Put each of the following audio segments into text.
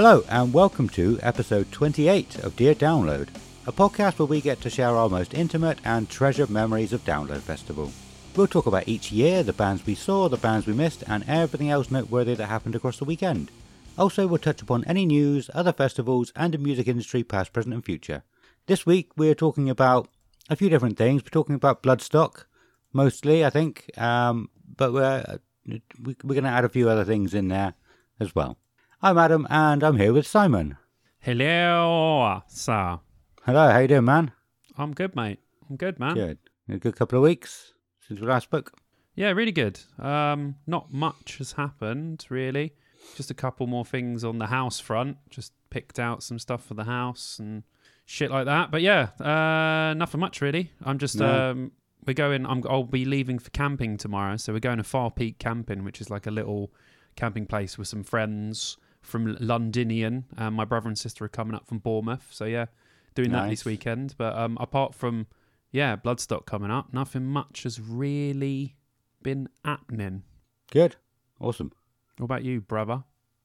Hello, and welcome to episode 28 of Dear Download, a podcast where we get to share our most intimate and treasured memories of Download Festival. We'll talk about each year, the bands we saw, the bands we missed, and everything else noteworthy that happened across the weekend. Also, we'll touch upon any news, other festivals, and the music industry past, present, and future. This week, we're talking about a few different things. We're talking about Bloodstock, mostly, I think, um, but we're, we're going to add a few other things in there as well. I'm Adam, and I'm here with Simon. Hello, sir. Hello, how you doing, man? I'm good, mate. I'm good, man. Good. A good couple of weeks since we last spoke. Yeah, really good. Um, not much has happened, really. Just a couple more things on the house front. Just picked out some stuff for the house and shit like that. But yeah, uh, nothing much really. I'm just No. um, we're going. I'm, I'll be leaving for camping tomorrow, so we're going to Far Peak Camping, which is like a little camping place with some friends from Londinian. Um, my brother and sister are coming up from Bournemouth, so yeah, doing that this weekend. But um, apart from yeah, Bloodstock coming up, nothing much has really been happening. Good. Awesome. What about you, brother?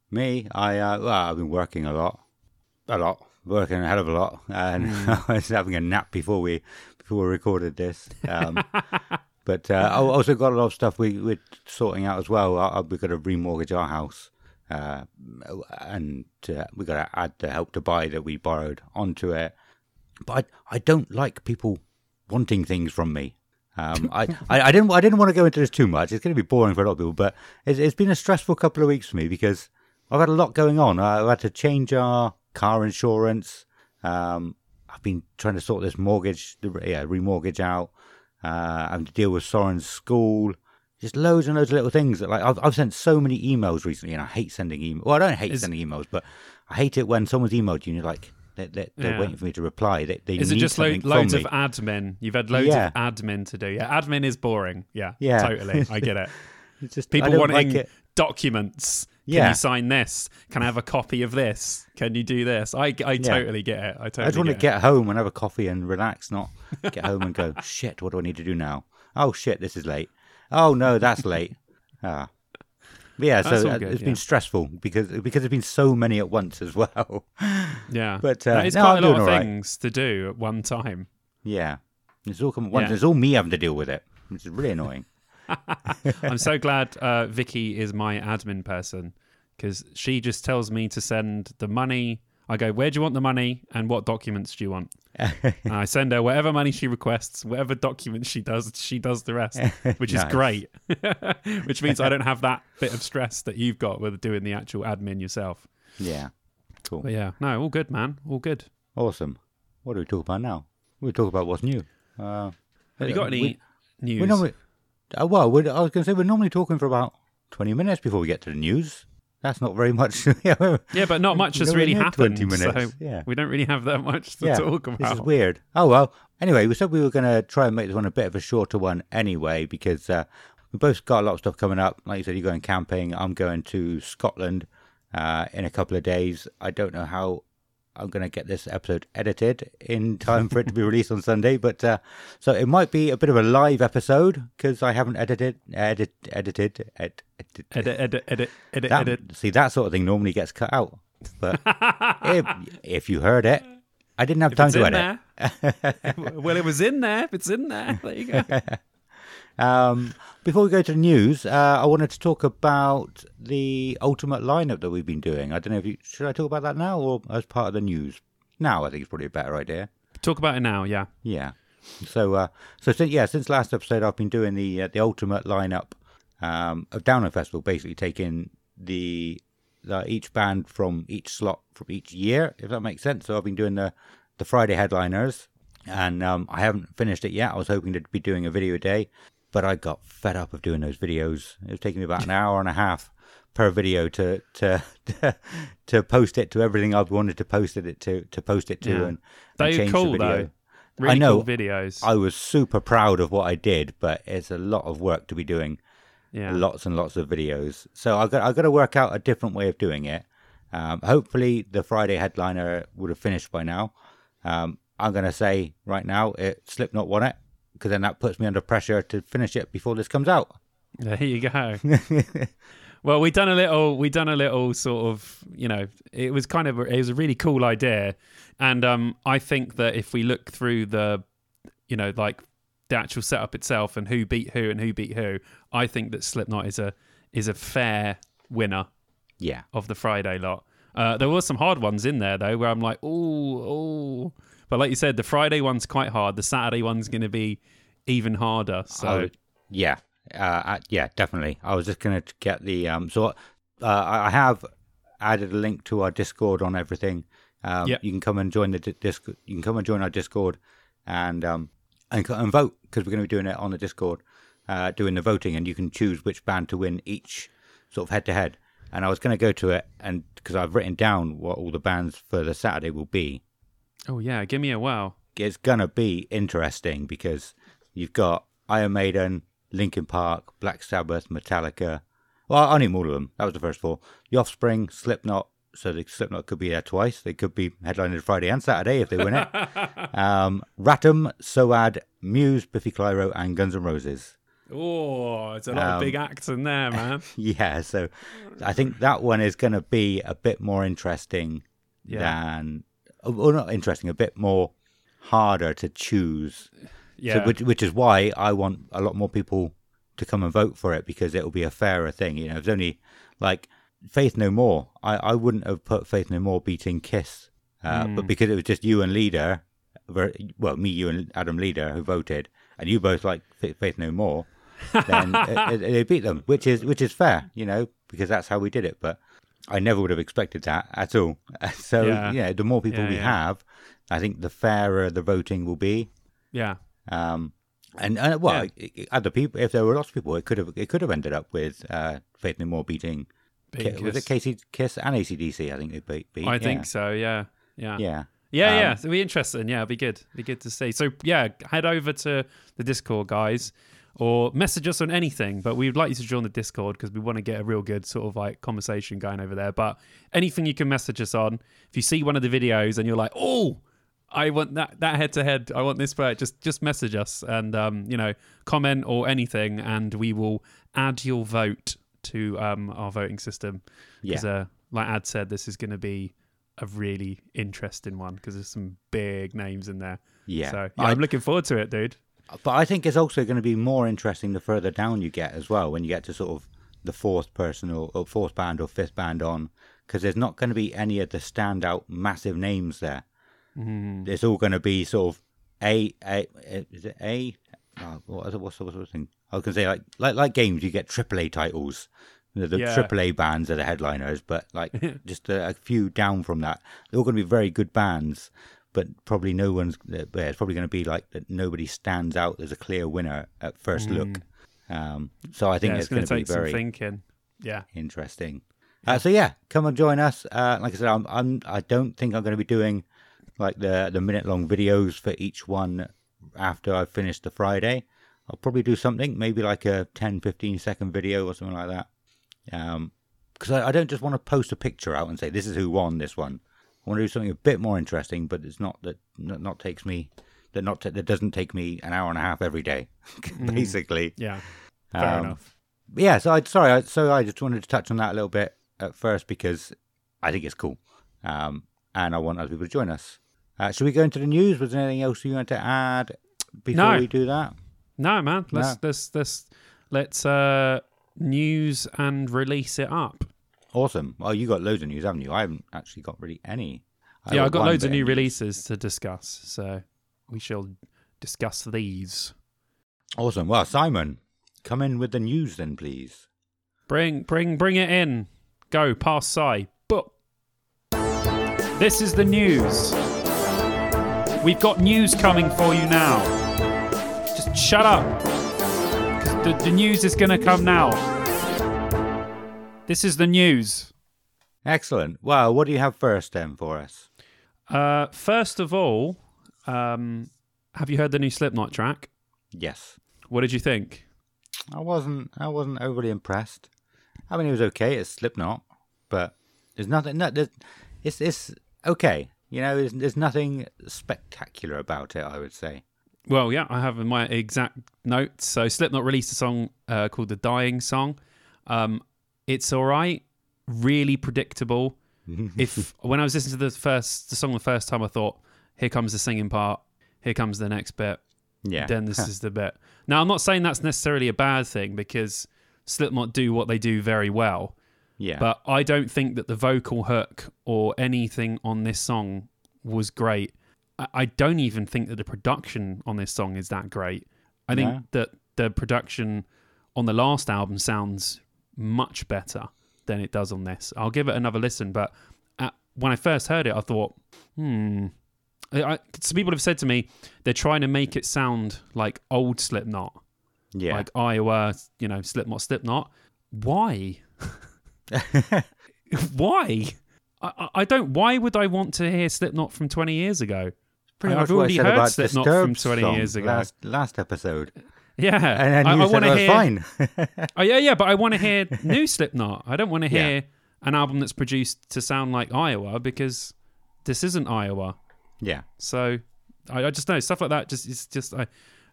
Me, I, uh, well, I've been working a lot. A lot. Working a hell of a lot. And I was having a nap before we, before we recorded this. Um, but uh, I also got a lot of stuff we, we're sorting out as well. I, I, we've got to remortgage our house. Uh, and uh, we got to add the help to buy that we borrowed onto it. But I, I don't like people wanting things from me. Um, I, I, I didn't I didn't want to go into this too much. It's going to be boring for a lot of people, but it's, it's been a stressful couple of weeks for me because I've had a lot going on. I've had to change our car insurance. Um, I've been trying to sort this mortgage, the yeah, remortgage out. Uh, having to deal with Soren's school. Just loads and loads of little things that like I've I've sent so many emails recently, and I hate sending emails. Well, I don't hate Is- sending emails, but I hate it when someone's emailed you and you're like they're, they're, they're Yeah. waiting for me to reply. They, they Is it just lo- loads of admin? You've had loads Yeah. of admin to do. Yeah, admin is boring. Yeah, Yeah. totally. I get it. It's just People wanting like it. documents. Can Yeah. you sign this? Can I have a copy of this? Can you do this? I, I totally get it. I totally I just want to get, get home and have a coffee and relax, not get home and go, shit, what do I need to do now? Oh, shit, this is late. Oh, no, that's late. Ah. But yeah, That's so all good, it's yeah. been stressful because because there's been so many at once as well. Yeah, but, uh, is no, quite I'm a lot doing of all right. things to do at one time. yeah. It's all come at once. Yeah. It's all me having to deal with it, which is really annoying. I'm so glad uh, Vicky is my admin person because she just tells me to send the money. I go, where do you want the money and what documents do you want? I send her whatever money she requests, whatever documents she does, she does the rest, which is great. which means I don't have that bit of stress that you've got with doing the actual admin yourself. yeah. Cool. But yeah, no, all good, man, all good. Awesome. What do we talk about now? We talk about what's new. Uh, Have you got any we- news? We're normally, uh, well, we're, I was going to say we're normally talking for about 20 minutes before we get to the news. That's not very much. yeah, but not much has really happened. 20 minutes. So Yeah. we don't really have that much to yeah, talk This is weird. Oh, well. Anyway, we said we were going to try and make this one a bit of a shorter one anyway because uh, we both got a lot of stuff coming up. Like you said, you're going camping. I'm going to Scotland uh, in a couple of days. I don't know how I'm going to get this episode edited in time for it to be released on Sunday. But uh, so it might be a bit of a live episode because I haven't edited, edit, edited, ed, edit, Edit, edit, edit, edit, that, edit. See, that sort of thing normally gets cut out. But if, if you heard it, I didn't have If time to edit. there. well, it was in there. If it's in there, there you go. Um, before we go to the news, uh, I wanted to talk about the ultimate lineup that we've been doing. I don't know if you should I talk about that now or as part of the news. Now, I think it's probably a better idea. Talk about it now. Yeah. Yeah. So, uh, so since yeah, since last episode, I've been doing the uh, the ultimate lineup um, of Download Festival, basically taking the, the each band from each slot from each year, if that makes sense. So I've been doing the the Friday headliners, and um, I haven't finished it yet. I was hoping to be doing a video a day, but I got fed up of doing those videos. It was taking me about an hour and a half per video to to to post it to everything I've wanted to post it to to post it to Yeah. and, and They're change cool the video. though. Really I know. cool videos. I was super proud of what I did, but it's a lot of work to be doing yeah. lots and lots of videos. So I got I got to work out a different way of doing it. Um, hopefully, the Friday headliner would have finished by now. Um, I'm gonna say right now, it Slipknot won it because then that puts me under pressure to finish it before this comes out. There you go. well, we done a little. We done a little sort of. You know, it was kind of. It was a really cool idea, and um, I think that if we look through the, you know, like the actual setup itself and who beat who and who beat who, I think that Slipknot is a is a fair winner yeah, of the Friday lot. Uh, there was some hard ones in there though, where I'm like, oh, oh. But like you said, the Friday one's quite hard. The Saturday one's going to be even harder. So I yeah, uh, yeah, definitely. I was just gonna get the um. So uh, I I have added a link to our Discord on everything. Um, Yep. You can come and join the di- disc. You can come and join our Discord and um and, and vote because we're going to be doing it on the Discord, uh, doing the voting, and you can choose which band to win each sort of head to head. And I was going to go to it, and because I've written down what all the bands for the Saturday will be, oh yeah, give me a wow. it's gonna be interesting because you've got Iron Maiden, Linkin Park, Black Sabbath, Metallica. Well, I name all of them. That was the first four. The Offspring, Slipknot. So the Slipknot could be there twice. They could be headlining Friday and Saturday if they win it. um, Ratum, Soad, Muse, Biffy Clyro, and Guns N' Roses. Oh, it's a lot of Um, big acts in there, man. Yeah, so I think that one is going to be a bit more interesting Yeah. than, or not interesting, a bit more harder to choose Yeah. So, which, which is why I want a lot more people to come and vote for it because it'll be a fairer thing. You know, it's only like Faith No More. I, I wouldn't have put Faith No More beating Kiss, uh, Hmm. but because it was just you and Leader, well, me, you, and Adam Leader who voted, and you both like Faith No More, then it, it, it beat them, which is which is fair, you know, because that's how we did it. But I never would have expected that at all. So Yeah. yeah, the more people Yeah, we yeah. have, I think the fairer the voting will be. yeah. Um, and, and well, other people, if there were lots of people, it could have it could have ended up with uh, Faith No More beating. Big was it Kiss. Casey Kiss and ACDC? I think they beat. beat I think so. Yeah. Yeah. Yeah. Yeah, Um, yeah. It'll be interesting. Yeah, it'll be good. It'll Be good to see. So yeah, head over to the Discord, guys, or message us on anything. But we'd like you to join the Discord because we want to get a real good sort of like conversation going over there. But anything you can message us on. If you see one of the videos and you're like, oh. I want that that head to head. I want this part. Just just message us and um, you know comment or anything, and we will add your vote to um, our voting system. Yeah. Because, uh, like Ad said, this is going to be a really interesting one because there's some big names in there. Yeah. So yeah, I- I'm looking forward to it, dude. But I think it's also going to be more interesting the further down you get as well, when you get to sort of the fourth person or, or fourth band or fifth band on, because there's not going to be any of the standout massive names there. Mm. It's all going to be sort of a a is it a oh, what is it, what's the what's the thing? I was going to say like like like games you get AAA titles. The, the Yeah. AAA bands are the headliners, but like just a, a few down from that, they're all going to be very good bands. But probably no one's. It's probably going to be like that. Nobody stands out as a clear winner at first look. Um, so I think Mm. Yeah, it's, going to be very thinking. Yeah. interesting. Uh, so yeah, come and join us. Uh, like I said, I'm, I'm I don't think I'm going to be doing like the the minute long videos for each one after I've finished the Friday. I'll probably do something, maybe like a 10, 15 second video or something like that. Um, because I, I don't just want to post a picture out and say this is who won this one. I want to do something a bit more interesting, but it's not that not, not takes me that not that doesn't take me an hour and a half every day, basically. Yeah. Fair Um, enough. Yeah, so I sorry, I, so I just wanted to touch on that a little bit at first because I think it's cool, um, and I want other people to join us. Uh, should we go into the news? Was there anything else you want to add before No. we do that? No, man. Let's No. let's let's let's uh news and release it up. Awesome. Well, you got loads of news, haven't you? I haven't actually got really any. I yeah, I've got loads of new releases to discuss, so we shall discuss these. Awesome. Well, Simon, come in with the news then, please. Bring, bring, bring it in. Go, pass Sai. But this is the news. We've got news coming for you now. Just shut up. The, the news is going to come now. This is the news. Excellent. Well, what do you have first then for us? Uh, first of all, um, have you heard the new Slipknot track? Yes. What did you think? I wasn't. I wasn't overly impressed. I mean, it was okay. It's Slipknot, but there's nothing. No, there's, it's it's okay. You know, there's, there's nothing spectacular about it. I would say. Well, yeah, I have in my exact notes. So Slipknot released a song uh, called "The Dying Song." Um, it's all right, really predictable. if when I was listening to the first the song the first time, I thought, "Here comes the singing part. Here comes the next bit." Yeah. Then this is the bit. Now, I'm not saying that's necessarily a bad thing because Slipknot do what they do very well. yeah. But I don't think that the vocal hook or anything on this song was great. I- I don't even think that the production on this song is that great. I think No? that the production on the last album sounds much better than it does on this. I'll give it another listen, but at, when I first heard it, I thought, hmm. I, I- some people have said to me they're trying to make it sound like old Slipknot, yeah. like Iowa, you know, Slipknot, Slipknot. Why? why? I, I- don't. Why would I want to hear Slipknot from 20 years ago? Pretty I've much what I already heard Slipknot Disturbed from 20 years ago. Last, last episode, Yeah, and I, I want to was hear. fine. Oh yeah, yeah, but I want to hear new Slipknot. I don't want to Yeah. hear an album that's produced to sound like Iowa because this isn't Iowa. yeah. So I, I just know stuff like that. Just it's just I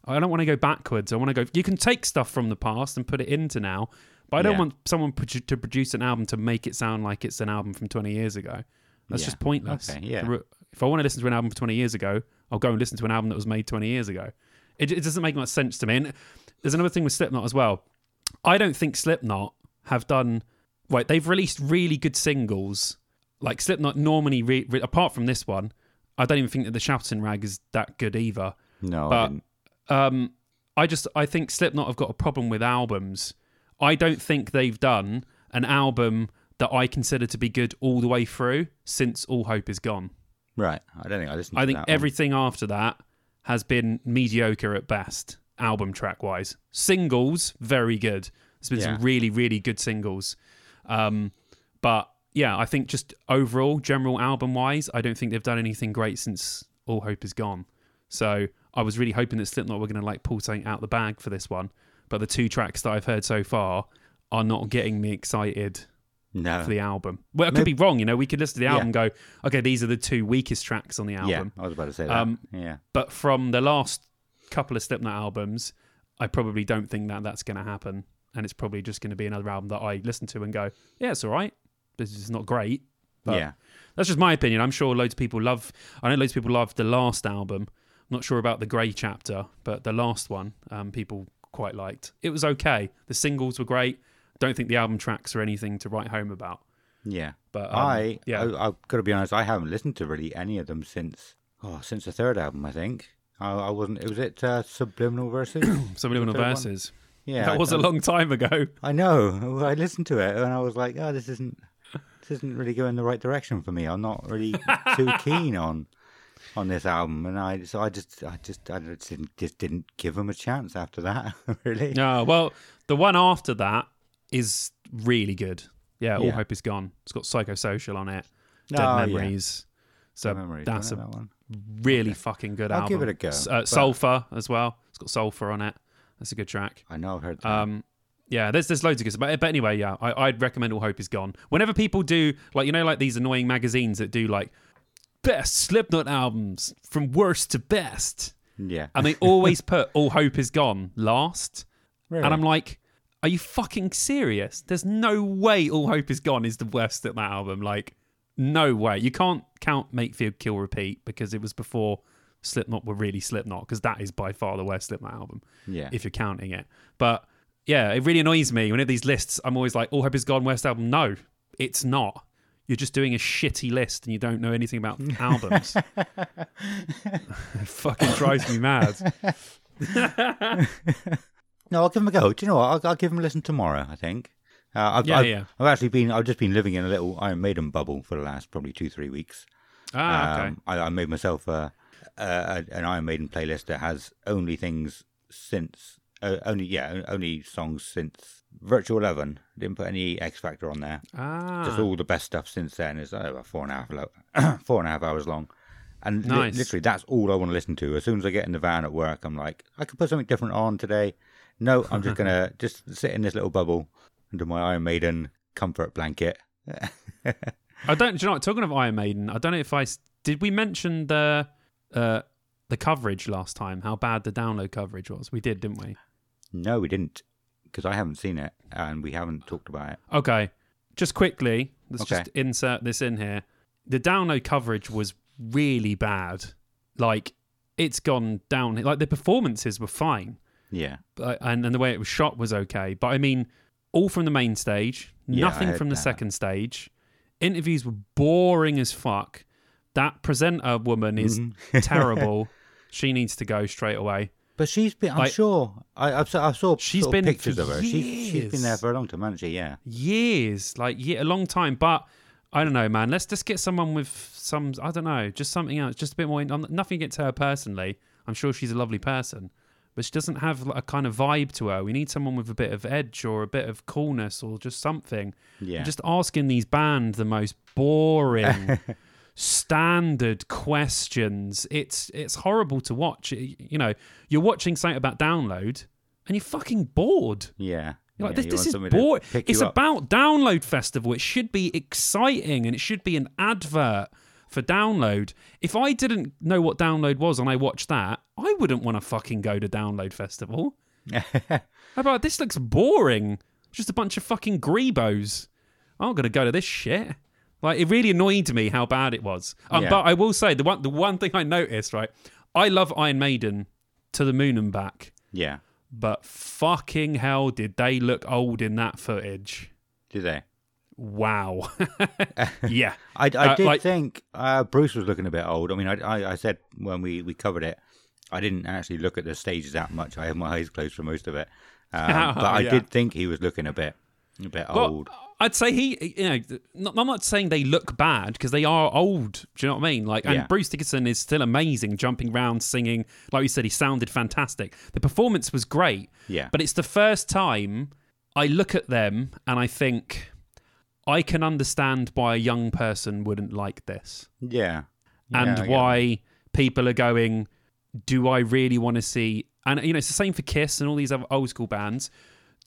I don't want to go backwards. I want to go. You can take stuff from the past and put it into now, but I don't Yeah. want someone produ- to produce an album to make it sound like it's an album from 20 years ago. That's Yeah. just pointless. Okay, yeah. If I want to listen to an album from 20 years ago, I'll go and listen to an album that was made 20 years ago. It, it doesn't make much sense to me. And there's another thing with Slipknot as well. I don't think Slipknot have done. Right, they've released really good singles. Like Slipknot normally, re- re- apart from this one, I don't even think that the Chapeltown Rag is that good either. No, I But didn't. um, I just I think Slipknot have got a problem with albums. I don't think they've done an album that I consider to be good all the way through since All Hope Is Gone. right. I don't think I listened. I to think that one. everything after that has been mediocre at best, album track wise. Singles, very good. There's been Yeah. some really, really good singles. Um, but yeah, I think just overall, general album wise, I don't think they've done anything great since All Hope Is Gone. So I was really hoping that Slipknot were going to like pull something out the bag for this one. But the two tracks that I've heard so far are not getting me excited no. for the album. Well, I could be wrong. You know, we could listen to the Yeah. album and go, okay, these are the two weakest tracks on the album. yeah. I was about to say that. Um, yeah. But from the last couple of Slipknot albums, I probably don't think that that's going to happen. And it's probably just going to be another album that I listen to and go, yeah, it's all right. This is not great. But yeah. that's just my opinion. I'm sure loads of people love, I know loads of people love the last album. I'm not sure about the Grey chapter, but the last one, um, people quite liked. It was okay. The singles were great. Don't think the album tracks are anything to write home about. Yeah. But um, I, yeah. I, I've got to be honest. I haven't listened to really any of them since, oh, since the third album. I think I, I wasn't. It was it uh, Subliminal Verses. Subliminal third one? Verses. yeah, that I- was a long time ago. I know. I listened to it and I was like, oh, this isn't. This isn't really going the right direction for me. I'm not really too keen on on this album, and I so I just I just I just didn't just didn't give them a chance after that. really. No, well, the one after that is really good. Yeah, All Yeah. Hope Is Gone. It's got Psychosocial on it, Dead Oh, yeah. Memories. So Memories, that's a that really fucking good I'll album. give it a go, Uh, Sulfur as well. It's got Sulfur on it. That's a good track. I know I've heard that. Um, yeah, there's there's loads of good stuff. But, but anyway, yeah, I, I'd recommend All Hope Is Gone. Whenever people do like you know like these annoying magazines that do like best Slipknot albums from worst to best, yeah. and they always put All Hope Is Gone last. Really? And I'm like, are you fucking serious? There's no way All Hope Is Gone is the worst at that album. Like, no way. You can't count Mate Feed Kill Repeat because it was before Slipknot were really Slipknot because that is by far the worst Slipknot album yeah. if you're counting it. But yeah, it really annoys me whenever these lists. I'm always like, All Hope Is Gone worst album. No, it's not. You're just doing a shitty list and you don't know anything about albums. it fucking drives me mad. No, I'll give them a go. Do you know what? I'll, I'll give them a listen tomorrow. I think. Uh, I've, Yeah, I've, yeah. I've actually been. I've just been living in a little Iron Maiden bubble for the last probably two, three weeks. Ah, okay. Um, I, I made myself a, a, an Iron Maiden playlist that has only things since Uh, only yeah, only songs since Virtual Eleven. Didn't put any X Factor on there. Ah, Just all the best stuff since then is uh, about four and a half four and a half hours long. And li- literally, that's all I want to listen to. As soon as I get in the van at work, I'm like, I could put something different on today. No, I'm just gonna just sit in this little bubble under my Iron Maiden comfort blanket. I don't. Do you know what? Talking of Iron Maiden, I don't know if I did. We mention the uh, the coverage last time. How bad the download coverage was. We did, didn't we? no, we didn't, because I haven't seen it and we haven't talked about it. Okay. Just quickly, let's Okay. just insert this in here. The download coverage was really bad. Like it's gone down. Like the performances were fine, Yeah, but, and and the way it was shot was okay. But I mean, all from the main stage, Yeah, nothing from the that. second stage. Interviews were boring as fuck. That presenter woman is Mm-hmm. terrible. She needs to go straight away. but she's been. I'm Like- sure. I, I've saw, I saw She's sort of been pictures of her. She's she's been there for a long time, hasn't she? Yeah. years, like yeah, a long time. But I don't know, man. Let's just get someone with some. I don't know, just something else, just a bit more. Nothing against her personally. I'm sure she's a lovely person, but she doesn't have a kind of vibe to her. We need someone with a bit of edge or a bit of coolness or just something. Yeah. Just asking these bands the most boring. standard questions it's it's horrible to watch It- you know you're watching something about download and you're fucking bored yeah. you're like, Yeah, this, this is boring. It's about Download Festival. It should be exciting and it should be an advert for Download. If I didn't know what Download was and I watched that, I wouldn't want to fucking go to Download Festival. How about this? Looks boring. Just a bunch of fucking grebos. I'm to go to this shit. Like it really annoyed me how bad it was. Um, Yeah. But I will say the one the one thing I noticed right, I love Iron Maiden to the moon and back, yeah. but fucking hell did they look old in that footage. Do they? Wow. yeah. I, I Uh, did like- think uh, Bruce was looking a bit old. I mean, I, I, I said when we, we covered it, I didn't actually look at the stages that much. I had my eyes closed for most of it, um, but I Yeah. did think he was looking a bit a bit Well, old. I'd say he, you know, not, I'm not saying they look bad because they are old. Do you know what I mean? Like, and Yeah. Bruce Dickinson is still amazing, jumping around, singing. Like you said, he sounded fantastic. The performance was great. Yeah. But it's the first time I look at them and I think I can understand why a young person wouldn't like this Yeah, Yeah, and get why people are going, do I really want to see? And you know, it's the same for Kiss and all these other old school bands.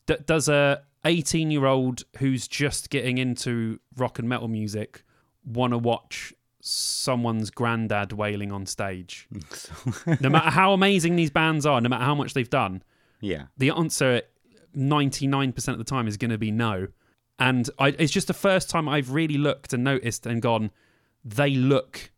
D- does a 18 year old who's just getting into rock and metal music want to watch someone's granddad wailing on stage? no matter how amazing these bands are, no matter how much they've done, yeah, the answer 99% of the time is going to be no. And I, it's just the first time I've really looked and noticed and gone, they look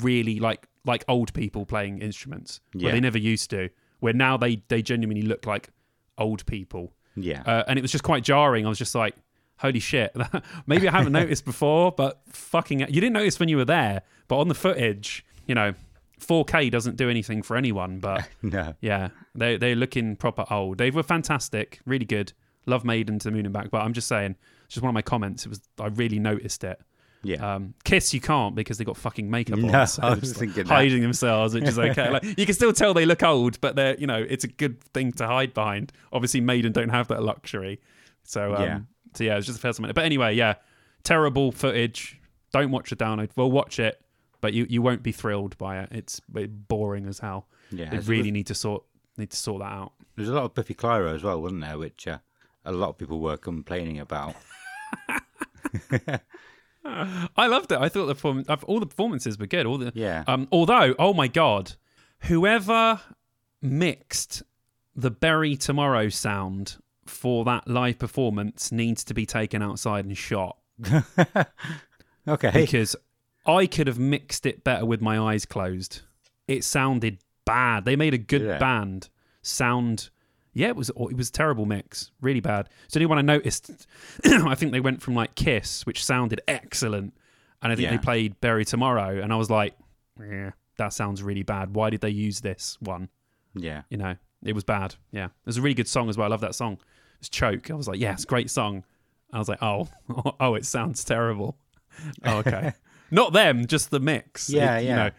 really like like old people playing instruments Yeah. where they never used to. Where now they they genuinely look like old people, yeah. uh, and it was just quite jarring. I was just like, "Holy shit!" Maybe I haven't noticed before, but fucking, you didn't notice when you were there. But on the footage, you know, 4K doesn't do anything for anyone. But no, yeah, they they're looking proper old. They were fantastic, really good. Love Maiden to the Moon and Back, but I'm just saying, it's just one of my comments. It was I really noticed it. yeah. Um, Kiss you can't because they got fucking makeup No, on, so I was like thinking that. hiding themselves, which is okay. like you can still tell they look old, but they're you know it's a good thing to hide behind. Obviously, Maiden don't have that luxury, so um, Yeah. so yeah, it's just the first minute. But anyway, yeah, terrible footage. Don't watch the download. Well, watch it, but you, you won't be thrilled by it. It's boring as hell. yeah. They really need to sort need to sort that out. There's a lot of Biffy Clyro as well, wasn't there? Which uh, a lot of people were complaining about. I loved it. I thought the uh, all the performances were good. All the Yeah. Um, although, oh my god, whoever mixed the Bury Tomorrow sound for that live performance needs to be taken outside and shot okay. because I could have mixed it better with my eyes closed. It sounded bad. They made a good Yeah. band sound. Yeah, it was it was a terrible mix, really bad. So when I noticed, I think they went from like Kiss, which sounded excellent, and I think Yeah. they played Bury Tomorrow, and I was like, yeah, that sounds really bad. Why did they use this one? Yeah. You know, it was bad. Yeah, it was a really good song as well. I love that song. It's Choke. I was like, yeah, it's a great song. I was like, oh, oh, it sounds terrible. Oh, okay. Not them, just the mix. Yeah, It- yeah. You know,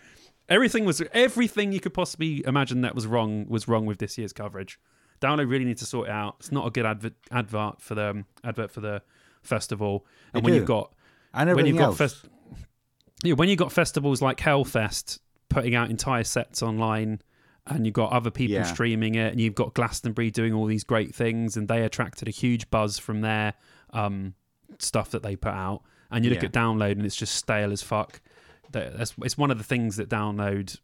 everything was everything you could possibly imagine that was wrong was wrong with this year's coverage. Download really need to sort it out. It's not a good advert advert for the um, advert for the festival. And They when do. you've got And when you've got fest- yeah, when you've got festivals like Hellfest putting out entire sets online, and you've got other people Yeah. streaming it, and you've got Glastonbury doing all these great things, and they attracted a huge buzz from their um, stuff that they put out. And you look Yeah. at download, and it's just stale as fuck. That's it's one of the things that download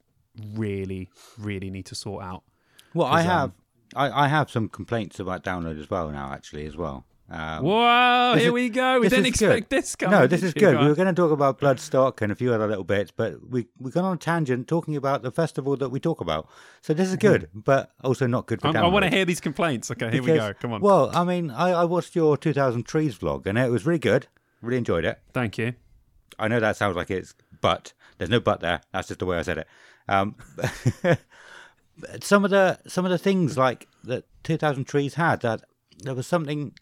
really, really need to sort out. well, I um, have I, I have some complaints about download as well now. Actually, as well. Um, Whoa! Here is- we go. We didn't is good. expect this coming. No, this is good. We were going to talk about Bloodstock and a few other little bits, but we we got on a tangent talking about the festival that we talk about. So this is good, but also not good for. I want to hear these complaints. Okay, here we go. Come on. Well, I mean, I, I watched your 2000 Trees vlog, and it was really good. Really enjoyed it. Thank you. I know that sounds like it's but. There's no but there. That's just the way I said it. Um, some of the some of the things like that 2000 Trees had that there was something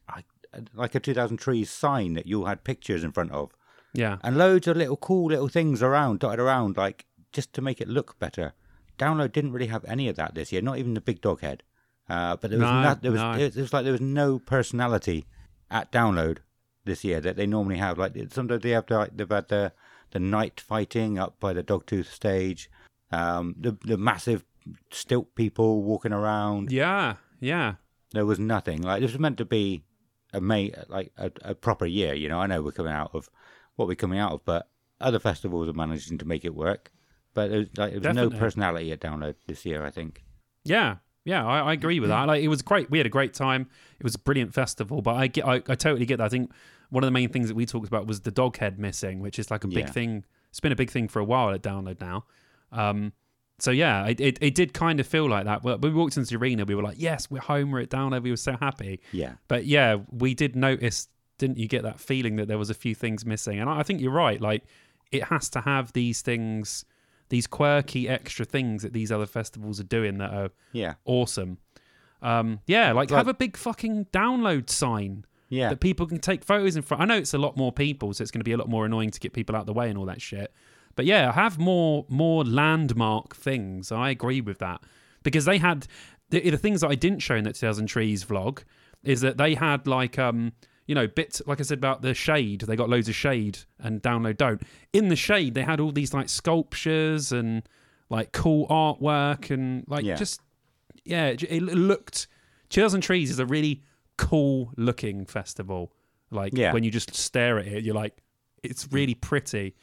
like a 2000 Trees sign that you had pictures in front of Yeah. and loads of little cool little things around, dotted around, like just to make it look better. Download didn't really have any of that this year, not even the big dog head. Uh, but there was No, not, there was no. it, was like there was no personality at Download this year that they normally have. Like sometimes they have like they've had the the night fighting up by the Dogtooth stage, um, the the massive stilt people walking around. Yeah. Yeah. There was nothing. Like this was meant to be a May, like a, a proper year. You know, I know we're coming out of what we're coming out of, but other festivals are managing to make it work. But there's like there was no personality at Download this year. I think. Yeah, yeah, I, I agree with that. Like, it was great. We had a great time. It was a brilliant festival. But I get, I, I totally get that. I think one of the main things that we talked about was the dog head missing, which is like a big Yeah. thing. It's been a big thing for a while at Download now. Um, so yeah, it, it, it did kind of feel like that. When we walked into the arena, we were like, "Yes, we're home. We're at Download." We were so happy. Yeah. But yeah, we did notice, didn't you get that feeling that there was a few things missing? And I, I think you're right. Like, it has to have these things, these quirky extra things that these other festivals are doing that are Yeah. awesome. Um, yeah, like Like- have a big fucking download sign Yeah. that people can take photos in front. I know it's a lot more people, so it's going to be a lot more annoying to get people out of the way and all that shit. But yeah, I have more more landmark things. I agree with that because they had the, the things that I didn't show in that 2000 Trees vlog is that they had like um you know bits like I said about the shade. They got loads of shade and download don't. In the shade, they had all these like sculptures and like cool artwork and like Yeah. just yeah, it, it looked. 2000 Trees is a really cool looking festival. Like Yeah. when you just stare at it, you're like, it's really pretty.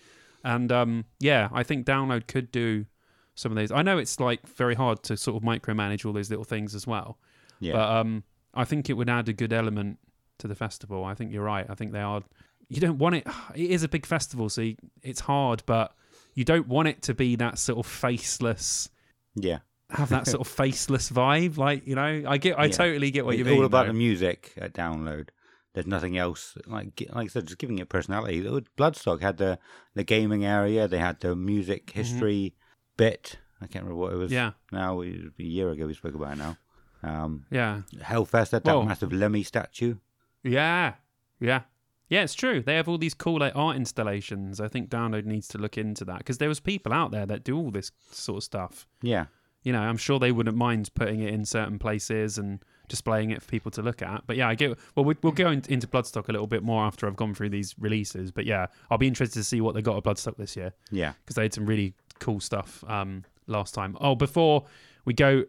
And um, yeah, I think Download could do some of these. I know it's like very hard to sort of micromanage all those little things as well, Yeah. but um, I think it would add a good element to the festival. I think you're right. I think they are. You don't want it. It is a big festival, so you, it's hard, but you don't want it to be that sort of faceless yeah. have that sort of faceless vibe. Like you know, I get, I Yeah. totally get what you It's mean. all about though. the music at Download. There's nothing else. Like like I said, just giving it personality. The Bloodstock had the the gaming area. They had the music history bit. I can't remember what it was. Mm-hmm. Yeah. Now it was a year ago we spoke about it now. Um, yeah, Hellfest had that Well- massive Lemmy statue. yeah, yeah, yeah. It's true. They have all these cool like art installations. I think Download needs to look into that because there was people out there that do all this sort of stuff. Yeah. You know, I'm sure they wouldn't mind putting it in certain places and displaying it for people to look at. But yeah, I get. Well, we, we'll go in, into Bloodstock a little bit more after I've gone through these releases. But yeah, I'll be interested to see what they got at Bloodstock this year. Yeah. because they had some really cool stuff um, last time. Oh, before we go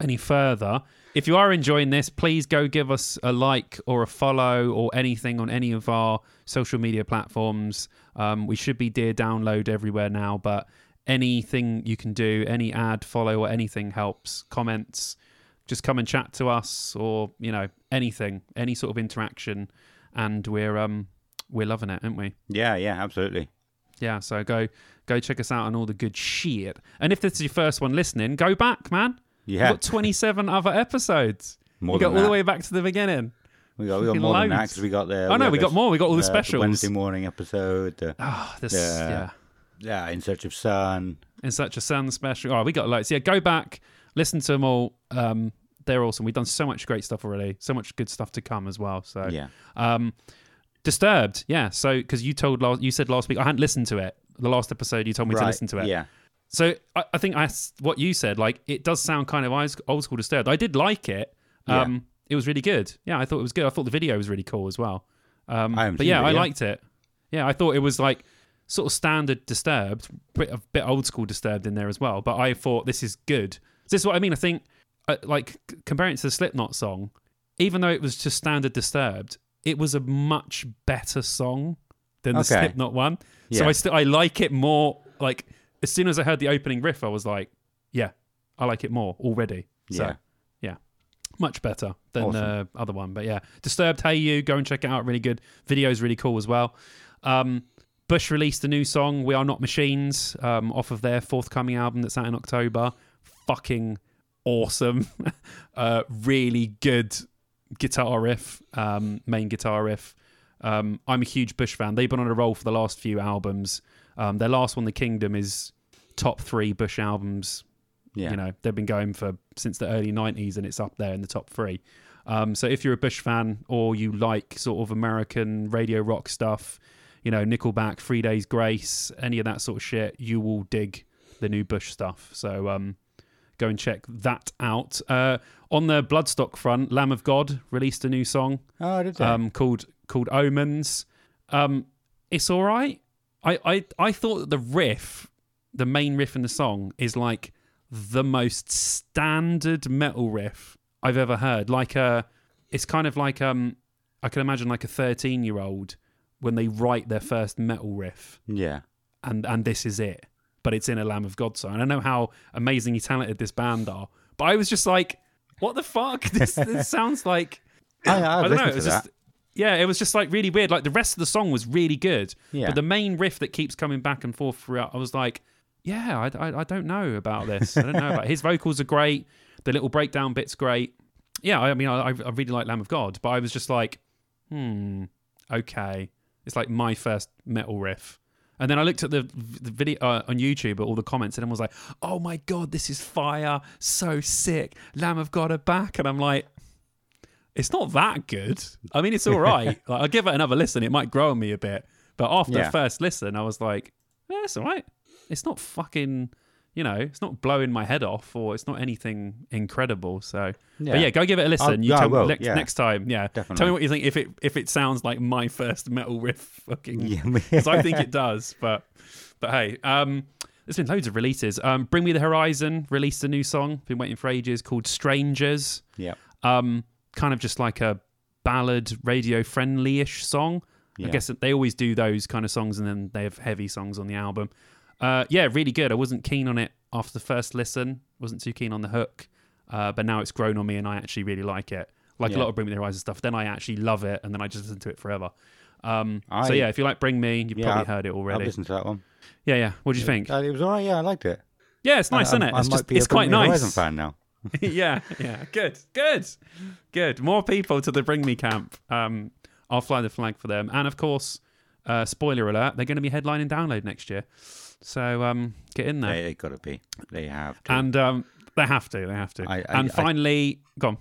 any further, if you are enjoying this, please go give us a like or a follow or anything on any of our social media platforms. Um, we should be dear download everywhere now, but anything you can do, any ad, follow, or anything helps. Comments, just come and chat to us, or you know anything, any sort of interaction, and we're um we're loving it, aren't we? Yeah. Yeah. Absolutely. Yeah, so go go check us out on all the good shit. And if this is your first one listening, go back, man. yeah We've got 27 other episodes. More we got all that. the way back to the beginning. We got we got more than that loads. because we got the. Oh no, we got more. We got all the uh, specials. Wednesday morning episode. The, Ah, this Yeah. yeah. yeah, in search of sun. In Search of sun special. Oh, we got loads. Yeah, go back, listen to them all. Um, they're awesome. We've done so much great stuff already. So much good stuff to come as well. So Yeah. Um, Disturbed, yeah. So because you told last, you said last week I hadn't listened to it. The last episode you told me to listen to it. Yeah. So I, I think I, what you said, like it does sound kind of old school Disturbed. I did like it, Yeah. Um, It was really good. Yeah, I thought it was good. I thought the video was really cool as well. Um, I but yeah, I liked it. Yeah, I thought it was like sort of standard Disturbed, bit a bit old school Disturbed in there as well. But I thought this is good. This is what I mean. I think uh, like comparing it to the Slipknot song, even though it was just standard Disturbed, it was a much better song than the Okay. Slipknot one. So I still I like it more. Like as soon as I heard the opening riff, I was like, yeah, I like it more already. So Yeah. yeah, much better than Awesome. the other one. But yeah, Disturbed, Hey You, go and check it out. Really good. Video's really cool as well. Um, Bush released a new song, We Are Not Machines, um, off of their forthcoming album that's out in October. Fucking awesome. uh, really good guitar riff, um, main guitar riff. Um, I'm a huge Bush fan. They've been on a roll for the last few albums. Um, their last one, The Kingdom, is top three Bush albums Yeah. you know, they've been going for since the early '90s, and it's up there in the top three. Um, so if you're a Bush fan or you like sort of American radio rock stuff, you know, Nickelback, Three Days Grace, any of that sort of shit, you will dig the new Bush stuff. So um, go and check that out. Uh, on the Bloodstock front, Lamb of God released a new song oh, did they? um, called called Omens. Um, it's all right. I, I I thought that the riff, the main riff in the song, is like the most standard metal riff I've ever heard. Like a, it's kind of like um, I can imagine like a thirteen year old when they write their first metal riff, yeah. and and this is it. But it's in a Lamb of God song. And I know how amazingly talented this band are, but I was just like, what the fuck? This, this sounds like I, I, I don't know. It was just that. yeah, it was just like really weird. Like the rest of the song was really good, Yeah. but the main riff that keeps coming back and forth throughout, I was like, yeah, I, I, I don't know about this. I don't know about it. his vocals are great. The little breakdown bit's great. Yeah, I mean, I, I really like Lamb of God, but I was just like, hmm, okay, it's like my first metal riff. And then I looked at the, the video uh, on YouTube at all the comments, and I was like, "Oh my god, this is fire! So sick! Lamb of God are back!" And I'm like, it's not that good. I mean, it's all right. like, I'll give it another listen. It might grow on me a bit. But after Yeah. the first listen, I was like, yeah, it's all right. It's not fucking, you know, it's not blowing my head off or it's not anything incredible. So, but Yeah. yeah, go give it a listen. I'll- you yeah, tell me next, yeah. next time. Yeah. definitely. Tell me what you think if it if it sounds like my first metal riff fucking Yeah. because I think it does. But but hey, um, there's been loads of releases. Um, Bring Me the Horizon released a new song. Been waiting for ages called Strangers. yeah. Um, kind of just like a ballad, radio friendly-ish song. Yeah. I guess they always do those kind of songs, and then they have heavy songs on the album. Uh, yeah, really good. I wasn't keen on it after the first listen. wasn't too keen on the hook, uh, but now it's grown on me, and I actually really like it. Like a lot of Bring Me the Horizon stuff. Then I actually love it, and then I just listen to it forever. Um, so yeah, if you like Bring Me, you've Yeah, probably heard it already. I've listened to that one. Yeah, yeah. What do you think? Uh, it was all right. Yeah, I liked it. Yeah, it's nice, I, isn't I, it? I It's just it's a quite Bring nice. Horizon fan now. yeah, yeah. Good, good, good. More people to the Bring Me camp. Um, I'll fly the flag for them. And of course, uh, spoiler alert, they're going to be headlining Download next year. So um, get in there. They, they got to be. They have to. And um, they have to. They have to. I- I- and I- finally, go on.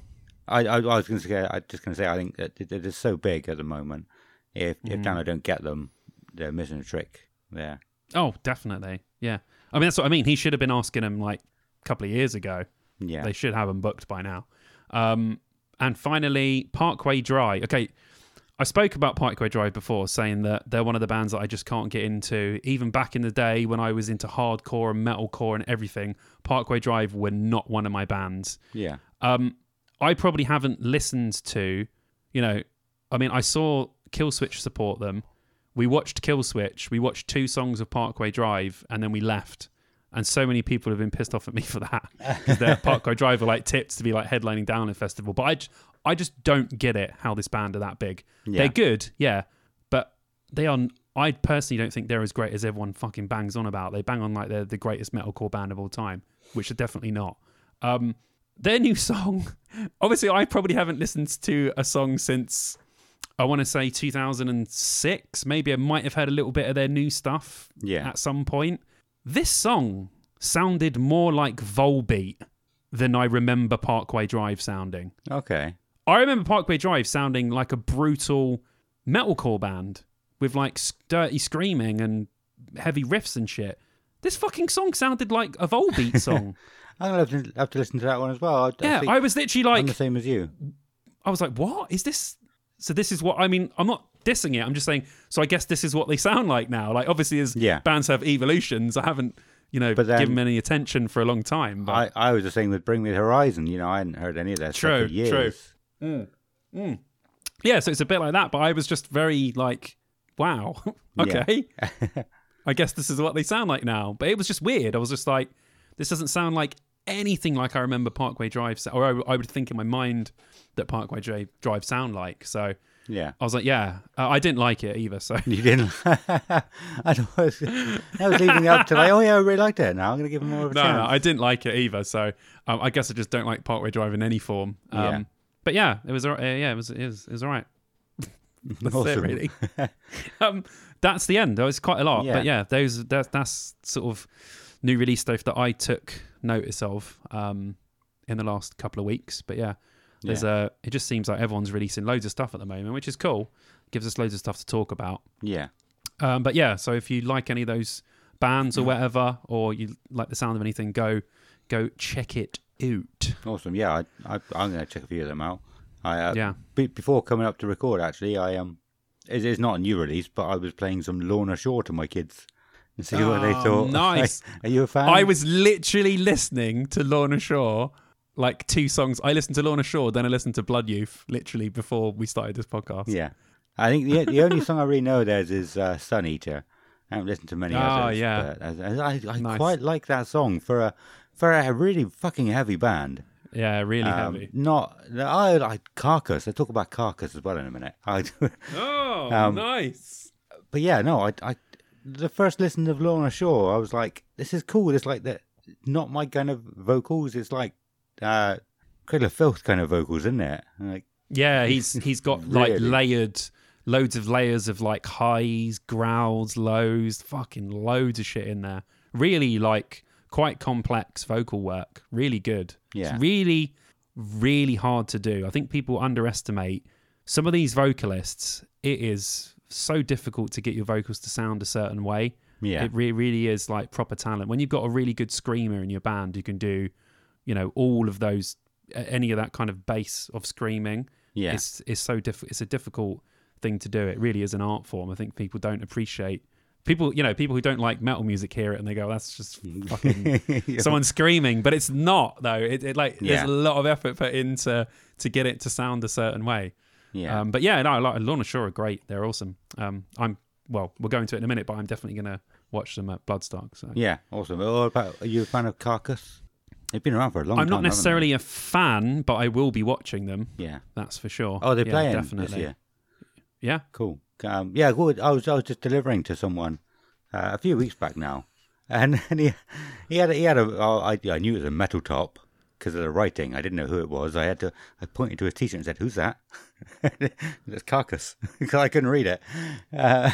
I, I, I was going to say, I just going to say, I think that it, is so big at the moment. If Mm. if Dano don't get them, they're missing a trick. Yeah, Oh, definitely. Yeah. I mean, that's what I mean. He should have been asking him like a couple of years ago. yeah, They should have them booked by now. Um, and finally, Parkway Drive. Okay, I spoke about Parkway Drive before, saying that they're one of the bands that I just can't get into. Even back in the day when I was into hardcore and metalcore and everything, Parkway Drive were not one of my bands. yeah, Um, I probably haven't listened to, you know, I mean, I saw Killswitch support them. We watched Killswitch. We watched two songs of Parkway Drive, and then we left. And so many people have been pissed off at me for that because their Parkway Drive are like tipped to be like headlining Download Festival. But I, I just don't get it how this band are that big. Yeah. They're good, yeah, but they are. I personally don't think they're as great as everyone fucking bangs on about. They bang on like they're the greatest metalcore band of all time, which are definitely not. Um, their new song, obviously, I probably haven't listened to a song since I want to say 2006. Maybe I might have heard a little bit of their new stuff Yeah. at some point. This song sounded more like Volbeat than I remember Parkway Drive sounding. okay, I remember Parkway Drive sounding like a brutal metalcore band with like dirty screaming and heavy riffs and shit. this fucking song sounded like a Volbeat song. I'm gonna have to, have to listen to that one as well. I, yeah, think I was literally I'm like, the same as you. I was like, what is this? So this is what I mean. I'm not dissing it. I'm just saying. So I guess this is what they sound like now. Like obviously, as Yeah. bands have evolutions, I haven't, you know, But then- given them any attention for a long time. But I, I was the same with Bring Me the Horizon. You know, I hadn't heard any of that True, stuff for years. true. Yeah, so it's a bit like that. But I was just very like, wow, okay. I guess this is what they sound like now. But it was just weird. I was just like, this doesn't sound like anything like I remember Parkway Drive, or I, I would think in my mind that Parkway Drive, Drive sound like. So Yeah. I was like, yeah, uh, I didn't like it either. So You didn't. I was, I was leading up to like, oh yeah, I really liked it. Now I'm gonna give him more of a no, chance. no, I didn't like it either. So um, I guess I just don't like Parkway Drive in any form. Um, Yeah. But yeah, it was. Uh, yeah, it was. It was. It was all right. That's it, really. um, that's the end. That was quite a lot. Yeah. But yeah, those that, that's sort of new release stuff that I took notice of um, in the last couple of weeks. But yeah, there's a. It just seems like everyone's releasing loads of stuff at the moment, which is cool. Gives us loads of stuff to talk about. Yeah. Um, but yeah, so if you like any of those bands or whatever, or you like the sound of anything, go go check it out. Awesome. Yeah, I, I, I'm going to check a few of them out. I, uh, Yeah. be, before coming up to record, actually, I um, it is not a new release, but I was playing some Lorna Shore to my kids and see what they Oh, thought. nice. Are you a fan? I was literally listening to Lorna Shore, like two songs. I listened to Lorna Shore, then I listened to Blood Youth, literally before we started this podcast. Yeah, I think the the only song I really know theirs is uh, Sun Eater. I haven't listened to many Oh, others. yeah. but I, I, I Nice. quite like that song for a for a really fucking heavy band. Yeah, really Um, heavy. Not I like Carcass. I talk about Carcass as well in a minute. I, Oh, um, nice. but yeah, no, I, I the first listen of Lorna Shore, I was like, this is cool. It's like that, not my kind of vocals. It's like uh, Cradle of Filth kind of vocals, isn't it? Like, Yeah, he's he's got like Really? layered, loads of layers of like highs, growls, lows, fucking loads of shit in there. Really like quite complex vocal work. Really good. Yeah. It's really, really hard to do. I think people underestimate some of these vocalists. It is so difficult to get your vocals to sound a certain way. yeah, It re- really is like proper talent. When you've got a really good screamer in your band you can do, you know, all of those, any of that kind of bass of screaming, yeah, it's it's so diff- it's a difficult thing to do. It really is an art form. I think people don't appreciate people. You know, people who don't like metal music hear it and they go, "That's just fucking someone screaming," but it's not though. It, it like Yeah. there's a lot of effort put into to get it to sound a certain way. yeah. Um, but yeah, no, like Lorna Shore are great. They're awesome. Um, I'm well, we'll go into it in a minute, but I'm definitely gonna watch them at Bloodstock. So yeah, awesome. About, are you a fan of Carcass? They've been around for a long I'm time. not haven't necessarily a fan, but I will be watching them. Yeah. That's for sure. Oh, they're yeah, playing definitely. this year. Yeah. Cool. Um, yeah, good. I was I was just delivering to someone uh, a few weeks back now, and, and he he had a, he had a oh, I I knew it was a metal top because of the writing. I didn't know who it was. I had to I pointed to his t-shirt and said, "Who's that?" It's Carcass because I couldn't read it. Uh,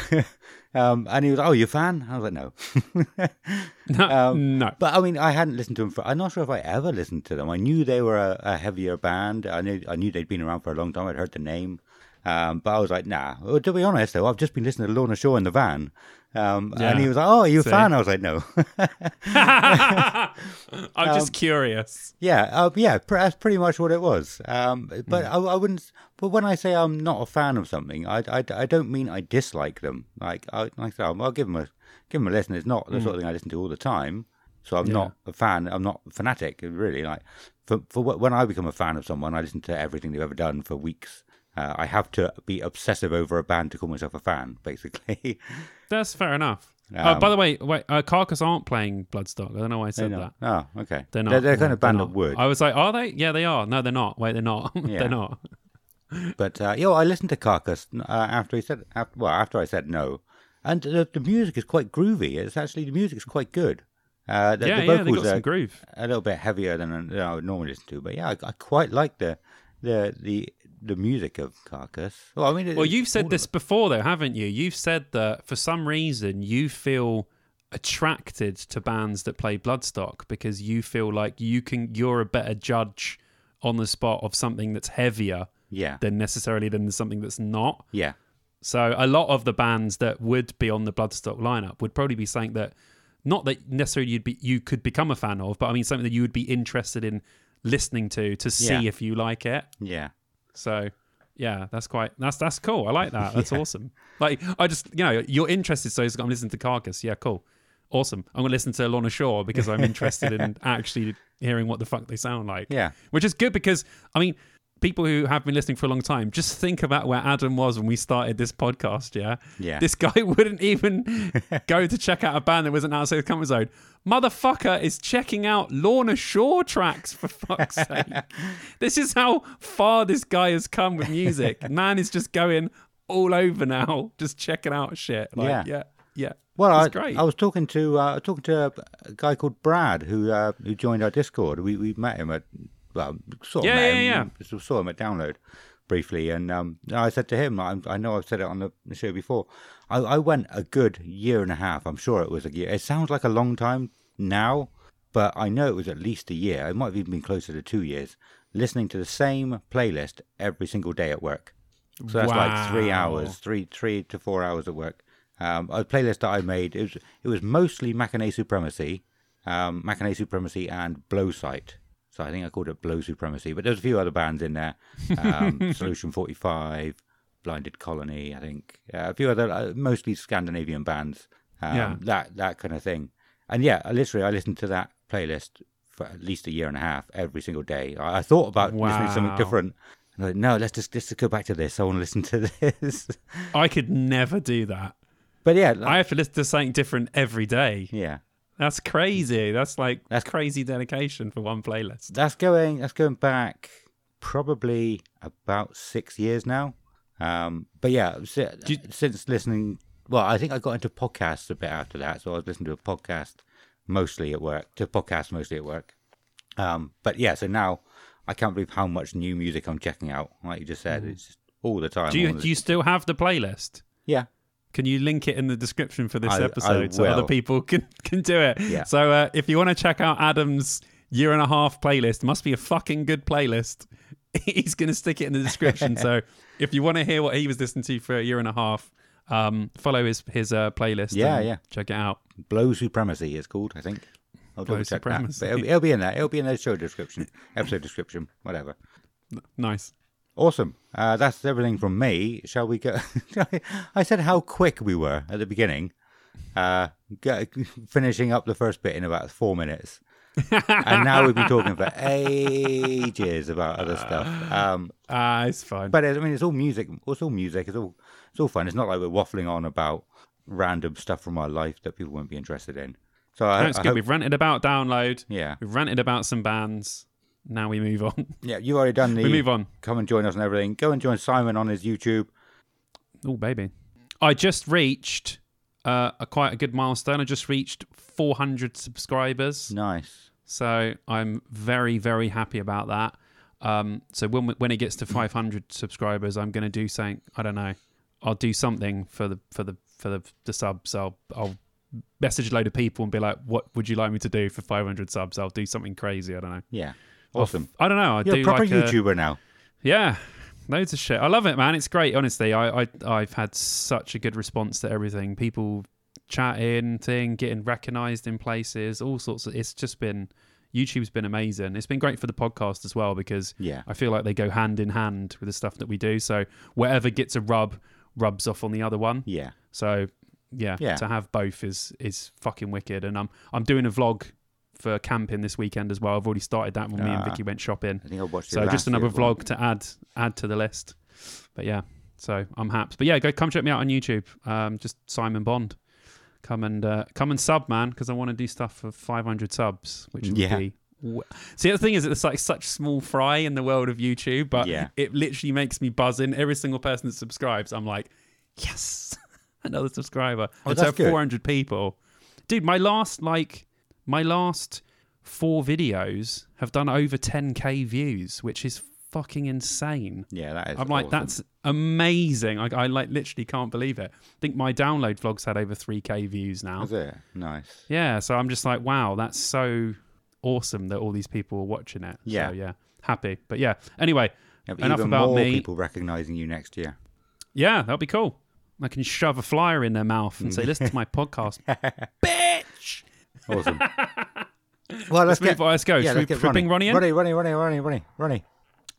um, and he was, "Oh, you fan?" I was like, "No." No, Um, no. But I mean, I hadn't listened to them for. I'm not sure if I ever listened to them. I knew they were a, a heavier band. I knew I knew they'd been around for a long time. I'd heard the name, um, but I was like, nah. Well, to be honest, though, I've just been listening to Lorna Shore in the van, um, Yeah. and he was like, "Oh, are you a See? fan?" I was like, "No." I'm Um, just curious. yeah, uh, yeah, pr- that's pretty much what it was. Um, but Hmm. I, I wouldn't. But when I say I'm not a fan of something, I, I, I don't mean I dislike them. Like I like I said, I'll I'll give them a give them a listen. It's not the sort of thing I listen to all the time. So I'm. Yeah. not a fan. I'm not fanatic. Really, like for for when I become a fan of someone, I listen to everything they've ever done for weeks. Uh, I have to be obsessive over a band to call myself a fan, basically. That's fair enough. uh, Um, by the way, wait, uh, Carcass aren't playing Bloodstock. I don't know why I said that. Oh, okay. They're not. They're, they're kind No, of band of wood. I was like, are they? Yeah, they are. No, they're not. Wait, they're not. Yeah. they're not. But uh, yo, I listened to Carcass uh, after he said, after, well, after I said no, and the, the music is quite groovy. It's actually the music is quite good. Uh, the, yeah, the yeah, vocals they got are some groove. a little bit heavier than, than I would normally listen to, but yeah, I, I quite like the the the the music of Carcass. Well, I mean, it- Well, you've said this before, though, haven't you? You've said that for some reason you feel attracted to bands that play Bloodstock because you feel like you can. You're a better judge on the spot of something that's heavier Yeah, than necessarily than something that's not. yeah, So a lot of the bands that would be on the Bloodstock lineup would probably be saying that not that necessarily you'd be you could become a fan of, but I mean something that you would be interested in listening to to see Yeah. if you like it. Yeah. So yeah, that's quite that's that's cool. I like that. That's awesome. Like I just you know you're interested, so I'm listening to Carcass. Yeah, cool, awesome. I'm gonna listen to Lorna Shore because I'm interested in actually hearing what the fuck they sound like. Yeah. which is good because I mean. People who have been listening for a long time, just think about where Adam was when we started this podcast. Yeah, Yeah. This guy wouldn't even go to check out a band that wasn't outside the comfort zone. Motherfucker is checking out Lorna Shore tracks for fuck's sake. this is how far this guy has come with music. Man is just going all over now, just checking out shit. Like, Yeah. yeah, yeah. Well, I, great. I was talking to uh, talking to a, a guy called Brad who uh, who joined our Discord. We we met him at well, sort of Yeah, yeah, him, sort of saw him at Download briefly, and um, I said to him, I, I know I've said it on the, show before. I, I went a good year and a half. I'm sure it was a year. It sounds like a long time now, but I know it was at least a year. It might have even been closer to two years. Listening to the same playlist every single day at work. So that's like three hours, three three to four hours at work. Um, a playlist that I made it was it was mostly Machinae Supremacy, um, Machinae Supremacy and Blowsight. So I think I called it Blow Supremacy, but there's a few other bands in there. Um, Solution 45, Blinded Colony, I think uh, a few other uh, mostly Scandinavian bands. Um, Yeah. that that kind of thing. And yeah, literally I listened to that playlist for at least a year and a half every single day. I, I thought about listening to something different. And I was like, no, let's just let's just go back to this. I want to listen to this. I could never do that. but yeah, I have to listen to something different every day. yeah, That's crazy. That's like That's- crazy dedication for one playlist. that's going that's going back probably about six years now. Um, but yeah, si- you- since listening, well, I think I got into podcasts a bit after that. So I was listening to a podcast mostly at work, to podcasts mostly at work. Um, but yeah, so now I can't believe how much new music I'm checking out. Like you just said, it's just all the time. Mm. Do you do you still have the playlist? yeah, Can you link it in the description for this I- I episode so other people can, can do it? Yeah. So uh, if you want to check out Adam's year and a half playlist, must be a fucking good playlist. He's going to stick it in the description. so if you want to hear what he was listening to for a year and a half, um, follow his his uh, playlist. Yeah, and yeah. Check it out. Blow Supremacy is called, I think. I'll Blow check that. Supremacy. But it'll, it'll be in there. It'll be in the show description, episode description, whatever. Nice. Awesome. Uh, that's everything from me. Shall we go? I said how quick we were at the beginning. Uh, go, finishing up the first bit in about four minutes. and now we've been talking for ages about other stuff. Um, Ah, it's fine. but I mean, it's all music. It's all music. It's all it's all fun. It's not like we're waffling on about random stuff from our life that people won't be interested in. So I, No, it's I good. hope- We've ranted about download. yeah, We've ranted about some bands. Now we move on. yeah. You've already done the we move on. come and join us and everything. Go and join Simon on his YouTube. Oh, baby. I just reached uh, a quite a good milestone. I just reached 400 subscribers. Nice. So I'm very, very happy about that. Um, so when when it gets to 500 subscribers, I'm going to do something. I don't know. I'll do something for the for the for the, the subs. I'll I'll message a load of people and be like, "What would you like me to do for 500 subs?" I'll do something crazy. I don't know. Yeah. Awesome. I don't know. I You're do a proper like a- YouTuber now. yeah, loads of shit. I love it, man. It's great. Honestly, I, I I've had such a good response to everything. People chatting, thing, getting recognised in places, all sorts of. It's just been YouTube's been amazing. It's been great for the podcast as well because Yeah. I feel like they go hand in hand with the stuff that we do. So whatever gets a rub rubs off on the other one. Yeah. So yeah, Yeah. to have both is is fucking wicked. And I'm I'm doing a vlog for camping this weekend as well. I've already started that when me and Ah. Vicky went shopping. I think I watched. So just another vlog to add add to the list. But yeah, so I'm happy. But yeah, go come check me out on YouTube. Um, just Simon Bond. Come and uh, come and sub, man, because I want to do stuff for 500 subs, which would Yeah. be. See, the thing is, it's like such small fry in the world of YouTube, but Yeah. it literally makes me buzzing. Every single person that subscribes, I'm like, yes, another subscriber. Oh, and to that's have good. 400 people, dude. My last like my last four videos have done over 10k views, which is fucking insane. Yeah, that is. I'm like, awesome. that's amazing. I, I like literally can't believe it. I think my download vlogs had over 3k views now. Is it nice? Yeah, so I'm just like, wow, that's so awesome that all these people are watching it. Yeah. so, yeah, happy. But yeah, anyway, Enough about more me. people recognizing you next year. yeah, that'll be cool. I can shove a flyer in their mouth and say, mm. listen to my podcast, bitch. Awesome. well, let's, Let's get. on, let's go. Yeah, Should let's we, get should bring Ronnie in? Ronnie, Ronnie, Ronnie, Ronnie, Ronnie, Ronnie.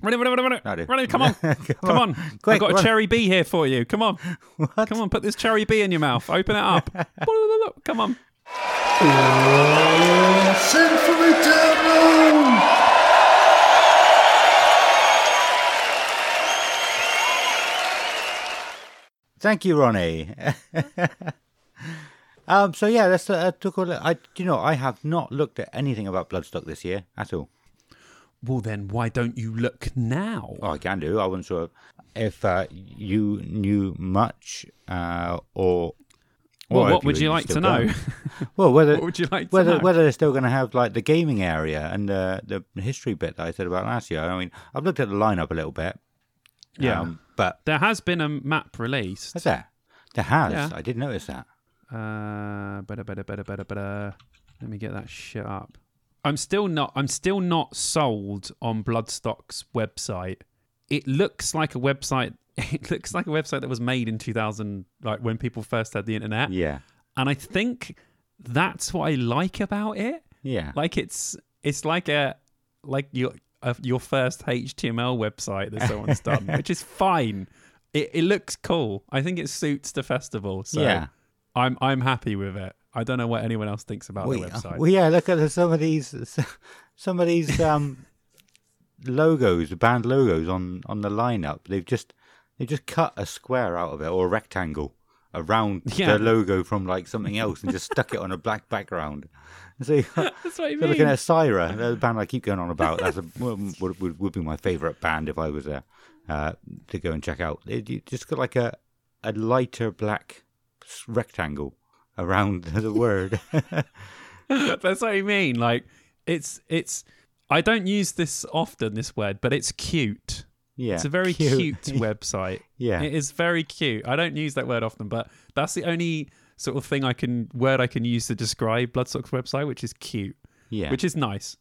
Ronnie, Ronnie, Ronnie, No, dude. Ronnie, come on. come on. Quick, I've got a run. cherry bee here for you. Come on. What? Come on, put this cherry bee in your mouth. Open it up. come on. Symphony Download! Thank you, Ronnie. Um. So yeah, let's uh, talk a little. I, you know, I have not looked at anything about Bloodstock this year at all. Well, then why don't you look now? Oh, I can do. I wasn't sure if uh, you knew much, uh, or. Well, what would you like to know? Well, whether What would you like to whether know? whether they're still going to have like the gaming area and uh, the history bit that I said about last year. I mean, I've looked at the lineup a little bit. Yeah. um, but There has been a map released. what's that? There has. Yeah. I did notice that. Uh, better, better, better, better, better. Let me get that shit up. I'm still not. I'm still not sold on Bloodstock's website. It looks like a website. It looks like a website that was made in 2000, like when people first had the internet. Yeah. And I think that's what I like about it. Yeah. Like it's it's like a like your uh, your first HTML website that someone's done, which is fine. It, it looks cool. I think it suits the festival. So Yeah. I'm I'm happy with it. I don't know what anyone else thinks about well, the website. well, yeah. Look at the, some of these, some of these um, logos, the band logos on on the lineup. They've just they just cut a square out of it or a rectangle around Yeah. the logo from like something else and just stuck it on a black background. So That's what you're mean. looking at Syra, the band I keep going on about. That's a, would, would, would be my favourite band if I was there uh, to go and check out. It, you just got like a a lighter black rectangle around the word. That's what I mean. Like it's it's. I don't use this often. This word, but it's cute. yeah, It's a very cute, website. yeah, It is very cute. I don't use that word often, but that's the only sort of thing I can word I can use to describe Bloodstock's website, which is cute, yeah. which is nice.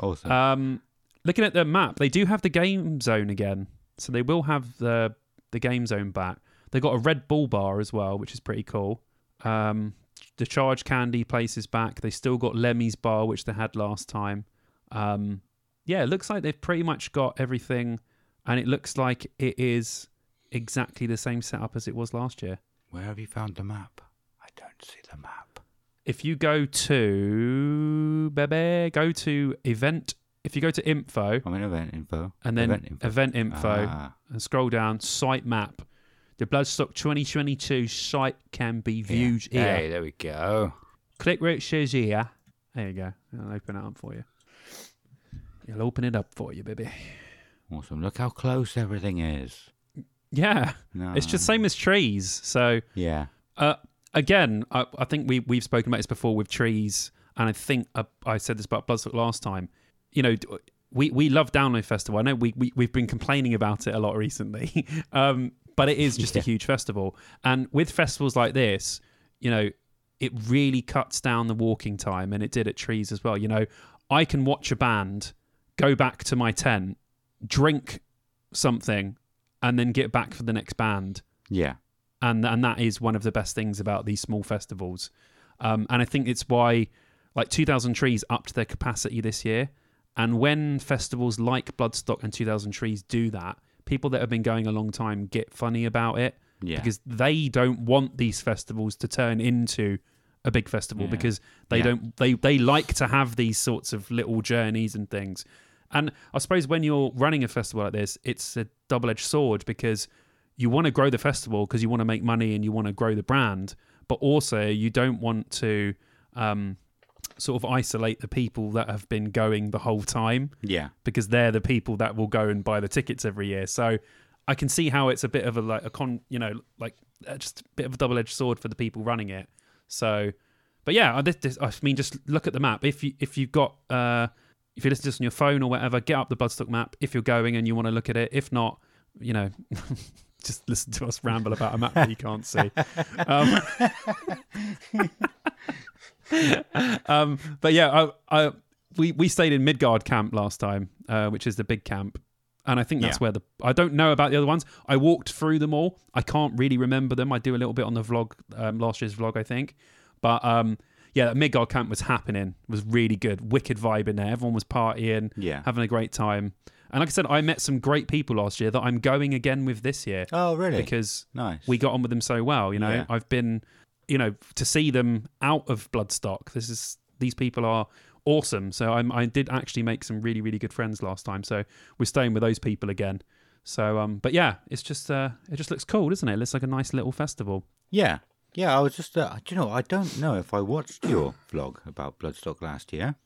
awesome. Um, looking at the map, they do have the game zone again, so they will have the the game zone back. They got a Red Bull bar as well, which is pretty cool. Um, the Charge Candy place is back. They still got Lemmy's bar, which they had last time. Um, yeah, it looks like they've pretty much got everything, and it looks like it is exactly the same setup as it was last year. Where have you found the map? I don't see the map. If you go to Bebe, go to event. If you go to info I'm in event info. and then event info. event info Ah, and scroll down, site map. The Bloodstock 2022 site can be viewed yeah. here. Hey, there we go. Click where it says here. There you go. I'll open it up for you. It'll open it up for you, baby. Awesome. Look how close everything is. Yeah, No. it's just same as trees. So Yeah. uh, again, I, I think we we've spoken about this before with trees, and I think uh, I said this about Bloodstock last time. You know, we we love Download Festival. I know we, we we've been complaining about it a lot recently, um, but it is just a huge festival. And with festivals like this, you know, it really cuts down the walking time, and it did at Trees as well. You know, I can watch a band, go back to my tent, drink something, and then get back for the next band Yeah. and and that is one of the best things about these small festivals. Um, and I think it's why like 2000 Trees upped their capacity this year. And when festivals like Bloodstock and 2000 Trees do that, people that have been going a long time get funny about it Yeah. because they don't want these festivals to turn into a big festival Yeah. because they Yeah. don't they they like to have these sorts of little journeys and things. And I suppose when you're running a festival like this, it's a double-edged sword because you want to grow the festival because you want to make money and you want to grow the brand, but also you don't want to um, sort of isolate the people that have been going the whole time yeah. because they're the people that will go and buy the tickets every year. So I can see how it's a bit of a like a con, you know, like uh, just a bit of a double-edged sword for the people running it. So, but yeah, I, this, this, I mean, just look at the map. If you if you've got uh, if you listen to this on your phone or whatever, get up the Bloodstock map if you're going and you want to look at it. If not, you know. Just listen to us ramble about a map that you can't see. Um, um, but yeah, I, I, we we stayed in Midgard camp last time, uh, which is the big camp, and I think that's Yeah. where the I don't know about the other ones. I walked through them all. I can't really remember them. I do a little bit on the vlog, um, last year's vlog, I think, but um, yeah, that Midgard camp was happening. It was really good. Wicked vibe in there. Everyone was partying, Yeah. having a great time. And like I said, I met some great people last year that I'm going again with this year Oh, really? because nice. we got on with them so well. You know, Yeah. I've been, you know, to see them out of Bloodstock. This is these people are awesome. So I'm, I did actually make some really really good friends last time. So we're staying with those people again. So um, but yeah, it's just uh, it just looks cool, doesn't it? It looks like a nice little festival. Yeah, yeah. I was just, uh, do you know, I don't know if I watched your vlog about Bloodstock last year.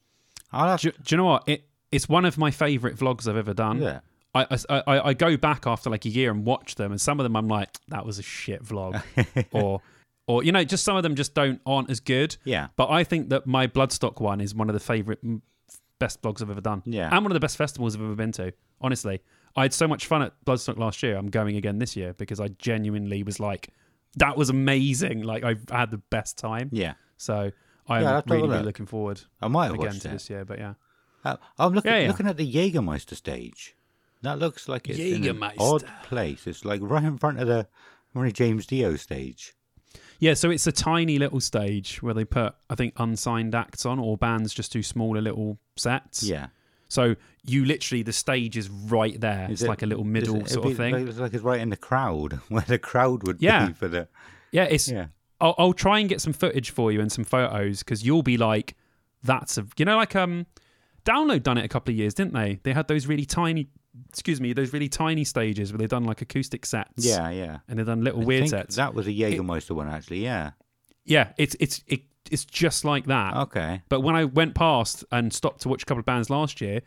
I'll have Do, do you know what? It it's one of my favourite vlogs I've ever done. Yeah. I, I, I- I go back after like a year and watch them, and some of them I'm like, that was a shit vlog, or or you know, just some of them just don't aren't as good. Yeah. But I think that my Bloodstock one is one of the favourite, best blogs I've ever done. Yeah. and one of the best festivals I've ever been to. Honestly, I had so much fun at Bloodstock last year. I'm going again this year because I genuinely was like, that was amazing. Like I had the best time. Yeah. So I'm Yeah, I'll have to have a really, really looking forward I might have again to it. this year. But yeah. Uh, I'm looking Yeah, yeah. looking at the Jägermeister stage. That looks like it's in an odd place. It's like right in front of the Ronnie James Dio stage. Yeah, so it's a tiny little stage where they put, I think, unsigned acts on, or bands just do smaller little sets. Yeah. So you literally, the stage is right there. Is it's it- like a little middle it- sort of thing. It looks like it's right in the crowd, where the crowd would Yeah. be for the. yeah, it's. Yeah. I'll, I'll try and get some footage for you and some photos because you'll be like, "That's a," you know, like um, Download done it a couple of years, didn't they? They had those really tiny, excuse me, those really tiny stages where they've done like acoustic sets. Yeah, yeah. and they've done little I weird sets. That was a Jägermeister one, actually. Yeah. yeah, it's it's it, it's just like that. Okay. But when I went past and stopped to watch a couple of bands last year,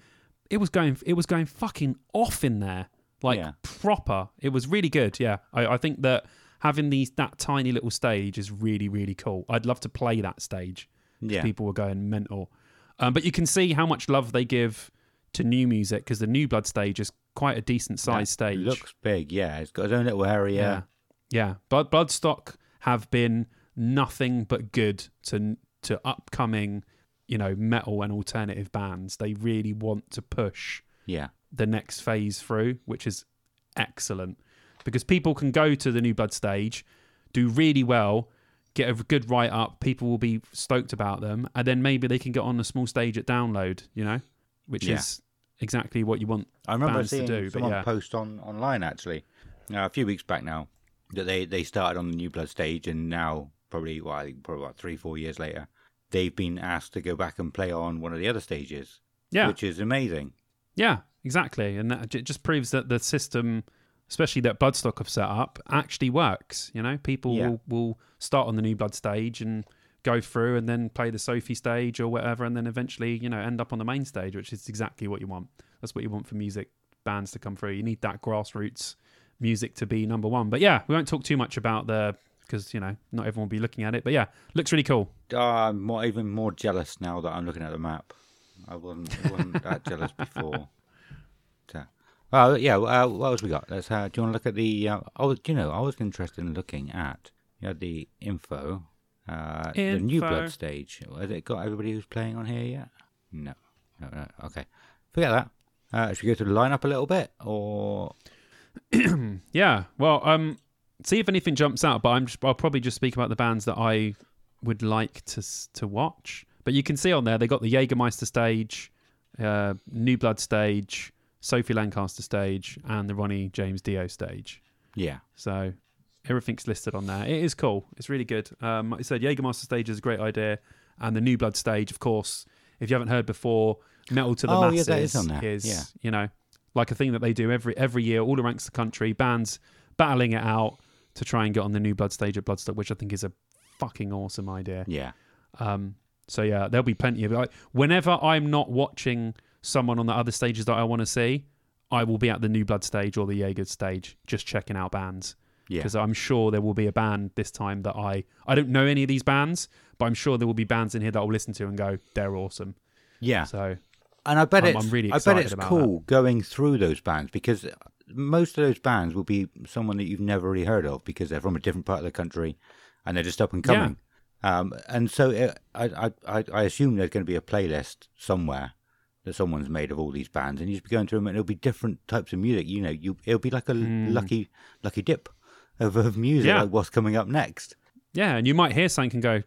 it was going it was going fucking off in there, like Yeah. proper. It was really good. Yeah, I, I think that having these that tiny little stage is really really cool. I'd love to play that stage. Yeah. people were going mental. Um, but you can see how much love they give to new music because the new blood stage is quite a decent sized stage. Looks big. Yeah. It's got its own little area. Yeah. Yeah. Blood Bloodstock have been nothing but good to to upcoming, you know, metal and alternative bands. They really want to push Yeah. the next phase through, which is excellent. Because people can go to the new blood stage, do really well, get a good write up, people will be stoked about them, and then maybe they can get on a small stage at download, you know? Which Yeah. is exactly what you want I remember seeing do. But someone yeah. post on online actually uh, a few weeks back now that they, they started on the New Blood stage and now probably well, I think probably about three four years later they've been asked to go back and play on one of the other stages, Yeah. which is amazing. Yeah, exactly, and that it just proves that the system, especially that Bloodstock have set up, actually works. You know, people Yeah. will will start on the new Blood stage and go through, and then play the Sophie stage or whatever, and then eventually, you know, end up on the main stage, which is exactly what you want. That's what you want for music bands to come through. You need that grassroots music to be number one. But yeah, we won't talk too much about the because you know not everyone will be looking at it. But yeah, looks really cool. Uh, I'm more, even more jealous now that I'm looking at the map. I wasn't, wasn't that jealous before. So, uh, yeah, uh, what else we got? Let's. Uh, do you want to look at the? Uh, I was, you know, I was interested in looking at. You had the info. Uh, the new blood stage. Has it got everybody who's playing on here yet? No, no, no. Okay, forget that. Uh, should we go to the lineup a little bit, or Yeah. Well, um, see if anything jumps out. But I'm just, I'll probably just speak about the bands that I would like to to watch. But you can see on there they got the Jägermeister stage, uh, New Blood stage, Sophie Lancaster stage, and the Ronnie James Dio stage. yeah, So everything's listed on there. It is cool. It's really good. Um, like I said, Jägermeister stage is a great idea, and the New Blood stage, of course. If you haven't heard before, Metal to the Oh, yeah, Masses that is on there. is Yeah. you know like a thing that they do every every year, all around the country. Bands battling it out to try and get on the New Blood stage at Bloodstock, which I think is a fucking awesome idea. yeah, Um, so yeah, there'll be plenty of like, whenever I'm not watching someone on the other stages that I want to see, I will be at the New Blood stage or the Jaeger stage, just checking out bands yeah. because I'm sure there will be a band this time that I I don't know any of these bands, but I'm sure there will be bands in here that I'll listen to and go, they're awesome. Yeah. So And I bet I'm- it's I'm really I bet it's cool going through those bands because most of those bands will be someone that you've never really heard of because they're from a different part of the country and they're just up and Yeah. coming. Um, and so it, I, I I assume there's going to be a playlist somewhere that someone's made of all these bands, and you just be going through them, and it'll be different types of music. You know, you it'll be like a lucky lucky dip of, of music. Yeah. like what's coming up next. yeah, and you might hear something and go,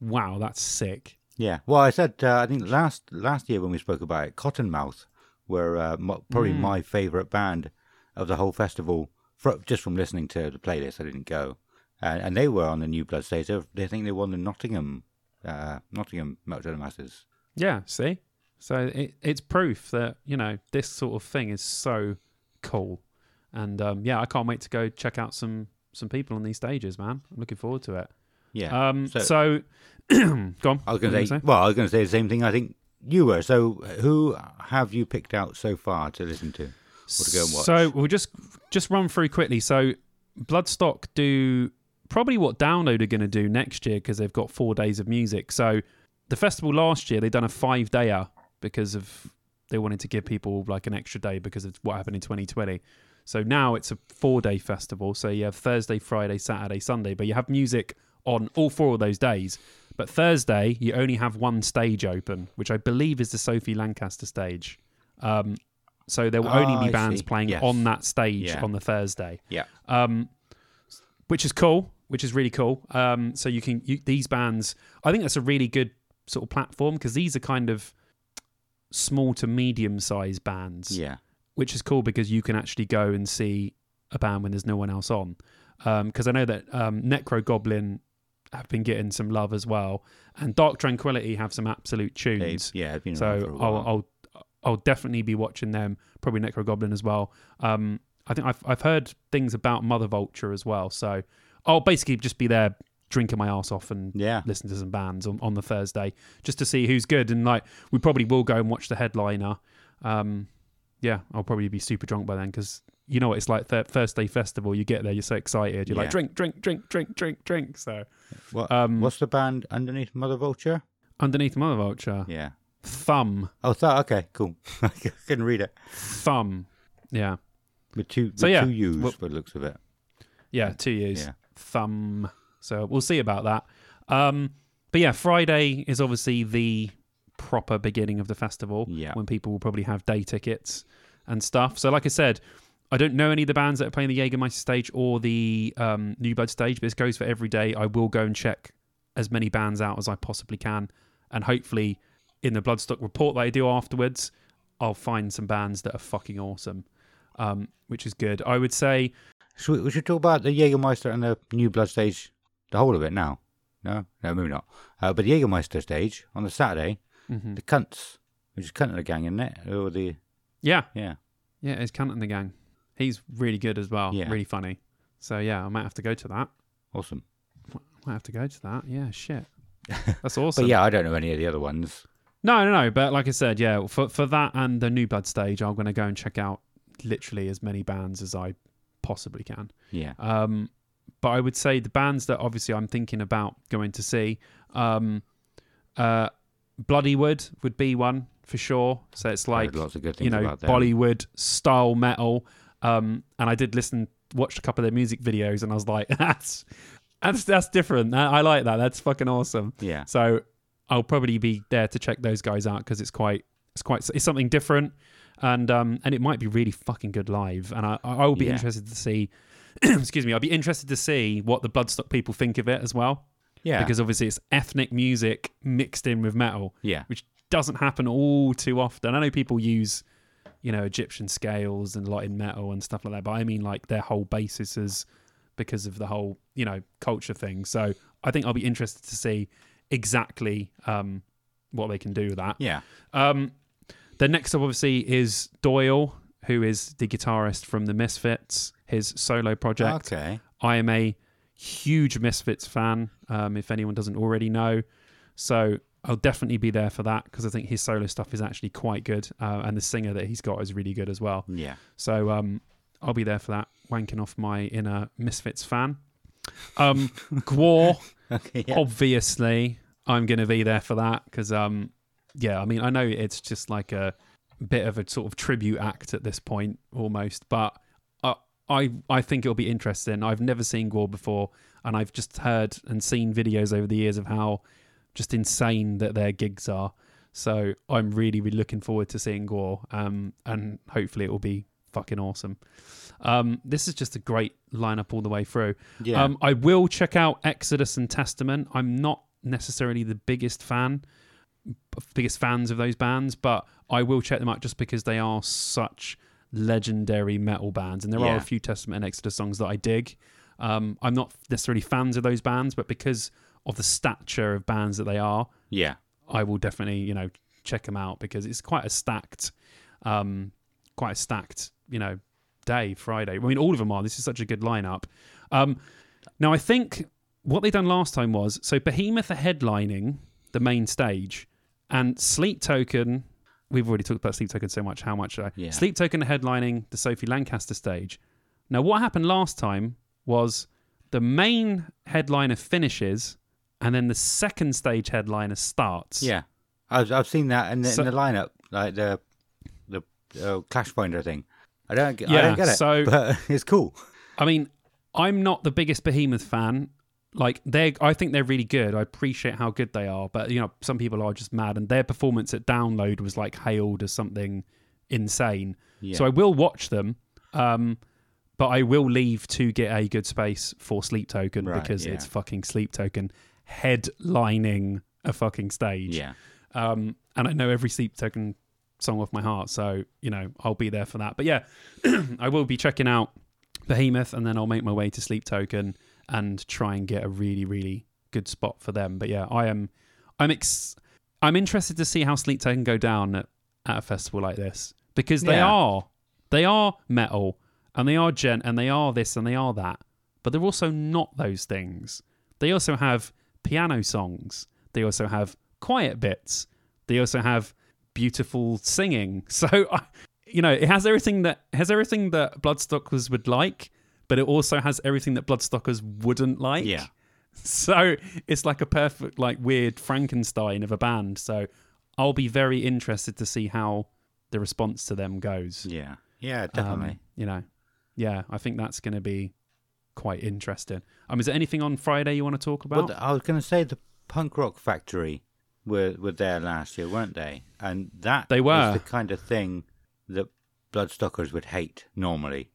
wow, that's sick. Yeah. Well, I said uh, I think last last year when we spoke about it, Cottonmouth were uh, mo- probably Mm. my favourite band of the whole festival. fro just from listening to the playlist, I didn't go, and, and they were on the New Blood stage. They, they think they won the Nottingham uh, Nottingham Metal Masters. Yeah, see? So it, it's proof that, you know, this sort of thing is so cool. And um, yeah, I can't wait to go check out some some people on these stages, man. I'm looking forward to it. Yeah. Um, so- so, go on. I was going to say, well, I was going to say the same thing. I think you were. So, who have you picked out so far to listen to? Or to go and watch? So we'll just just run through quickly. So Bloodstock do probably what Download are going to do next year because they've got four days of music. So the festival last year they done a five dayer because of they wanted to give people like an extra day because of what happened in 2020. So now it's a four day festival. So you have Thursday, Friday, Saturday, Sunday, but you have music on all four of those days. But Thursday, you only have one stage open, which I believe is the Sophie Lancaster stage. Um, so there will only Ah, be I bands see. playing Yes. on that stage Yeah. on the Thursday, Yeah. um, which is cool, which is really cool. Um, so you can you, these bands. I think that's a really good sort of platform because these are kind of small to medium sized bands Yeah. Which is cool because you can actually go and see a band when there's no one else on. Because I know that um, Necro Goblin have been getting some love as well, and Dark Tranquillity have some absolute They, tunes. yeah, for a so. I'll, I'll I'll definitely be watching them. Probably Necro Goblin as well. Um, I think I've I've heard things about Mother Vulture as well. So I'll basically just be there drinking my ass off and yeah. listen to some bands on, on the Thursday just to see who's good. And like, we probably will go and watch the headliner. Um, yeah, I'll probably be super drunk by then because you know what it's like. Th- day festival, you get there, you're so excited, you're Yeah. like drink, drink, drink, drink, drink, drink. So What, um, what's the band underneath Mother Vulture? underneath Mother Vulture, Yeah. thumb, Oh, that okay, cool. I couldn't read it thumb, yeah, with two, So, yeah, two U's well- by the looks of it. yeah, two years, Yeah. thumb. So we'll see about that. Um, but yeah, Friday is obviously the proper beginning of the festival. Yeah. when people will probably have day tickets and stuff. So, like I said, I don't know any of the bands that are playing the Jägermeister stage or the um, New Blood stage, but this goes for every day. I will go and check as many bands out as I possibly can, and hopefully, in the Bloodstock report that I do afterwards, I'll find some bands that are fucking awesome, um, which is good. I would say, Should we, we should talk about the Jägermeister and the New Blood stage, the whole of it now. No, no, maybe not. Uh, but the Jägermeister stage on the Saturday, mhm. the Cunts, which is Kunt and the Gang, isn't it? Or the yeah, yeah, yeah, it's Kunt and the Gang. He's really good as well, Yeah. really funny. So yeah, I might have to go to that. awesome. I might have to go to that. Yeah, shit. That's awesome. But yeah, I don't know any of the other ones. No, no, no. But like I said, yeah, for for that and the New Blood stage, I'm going to go and check out literally as many bands as I possibly can. Yeah, Um, but I would say the bands that obviously I'm thinking about going to see, um, uh, Bloodywood would be one for sure. So it's like lots of good you know. Bollywood style metal. Um, and I did listen, watched a couple of their music videos, and I was like, that's that's that's different. I I like that. That's fucking awesome. Yeah, So I'll probably be there to check those guys out because it's quite it's quite it's something different, and um and it might be really fucking good live. And I I will be Yeah. interested to see. excuse me. I'll be interested to see what the Bloodstock people think of it as well, yeah, because obviously it's ethnic music mixed in with metal, yeah, which doesn't happen all too often. I know people use you know Egyptian scales and Latin metal and stuff like that, but I mean like their whole basis is because of the whole you know culture thing. So I think I'll be interested to see exactly um, what they can do with that. yeah. Um, the next up, obviously, is Doyle, who is the guitarist from the Misfits, his solo project. Okay, I am a huge Misfits fan, um, if anyone doesn't already know. So I'll definitely be there for that because I think his solo stuff is actually quite good. Uh, and the singer that he's got is really good as well. yeah, So um, I'll be there for that, wanking off my inner Misfits fan. Um, Gwar, okay, yeah. obviously, I'm going to be there for that because, um, yeah, I mean, I know it's just like a bit of a sort of tribute act at this point almost, but I, I, think it'll be interesting. I've never seen Gwar before, and I've just heard and seen videos over the years of how just insane that their gigs are. So I'm really, really looking forward to seeing Gwar, um, and hopefully it will be fucking awesome. Um, this is just a great lineup all the way through. yeah. Um, I will check out Exodus and Testament. I'm not necessarily the biggest fan, biggest fans of those bands, but I will check them out just because they are such legendary metal bands, and there are a few Testament and Exodus songs that I dig. Um, I'm not necessarily fans of those bands, but because of the stature of bands that they are, Yeah. I will definitely you know check them out because it's quite a stacked, um, quite a stacked you know day Friday. I mean, all of them are. This is such a good lineup. Um, now I think what they done last time was so Behemoth are headlining the main stage, and Sleep Token. We've already talked about Sleep Token so much. How much I Yeah. Sleep Token headlining the Sophie Lancaster stage. Now, what happened last time was the main headliner finishes, and then the second stage headliner starts. Yeah. I've I've seen that in the, So- in the lineup, like the the uh, Clash Finder thing. I don't get I Yeah, don't get it, so- but it's cool. I mean, I'm not the biggest Behemoth fan. Like they, I think they're really good. I appreciate how good they are, but you know, some people are just mad, and their performance at Download was like hailed as something insane. Yeah. So I will watch them, um, but I will leave to get a good space for Sleep Token Right, because yeah. it's fucking Sleep Token headlining a fucking stage. yeah. Um, and I know every Sleep Token song off my heart, so you know I'll be there for that. But yeah, I will be checking out Behemoth, and then I'll make my way to Sleep Token and try and get a really, really good spot for them. But yeah, I am, I'm ex- I'm interested to see how Sleep Token go down at, at a festival like this because they Yeah. are, they are metal, and they are djent, and they are this, and they are that, but they're also not those things. They also have piano songs. They also have quiet bits. They also have beautiful singing. So, I- you know, it has everything that has everything that Bloodstockers would like, but it also has everything that Bloodstockers wouldn't like. Yeah. So it's like a perfect, like weird Frankenstein of a band. So I'll be very interested to see how the response to them goes. Yeah. Yeah, Um, definitely. you know, yeah, I think that's going to be quite interesting. Um, is there anything on Friday you want to talk about? Well, I was going to say the Punk Rock Factory were were there last year, weren't they? And that They were. the kind of thing that Bloodstockers would hate normally.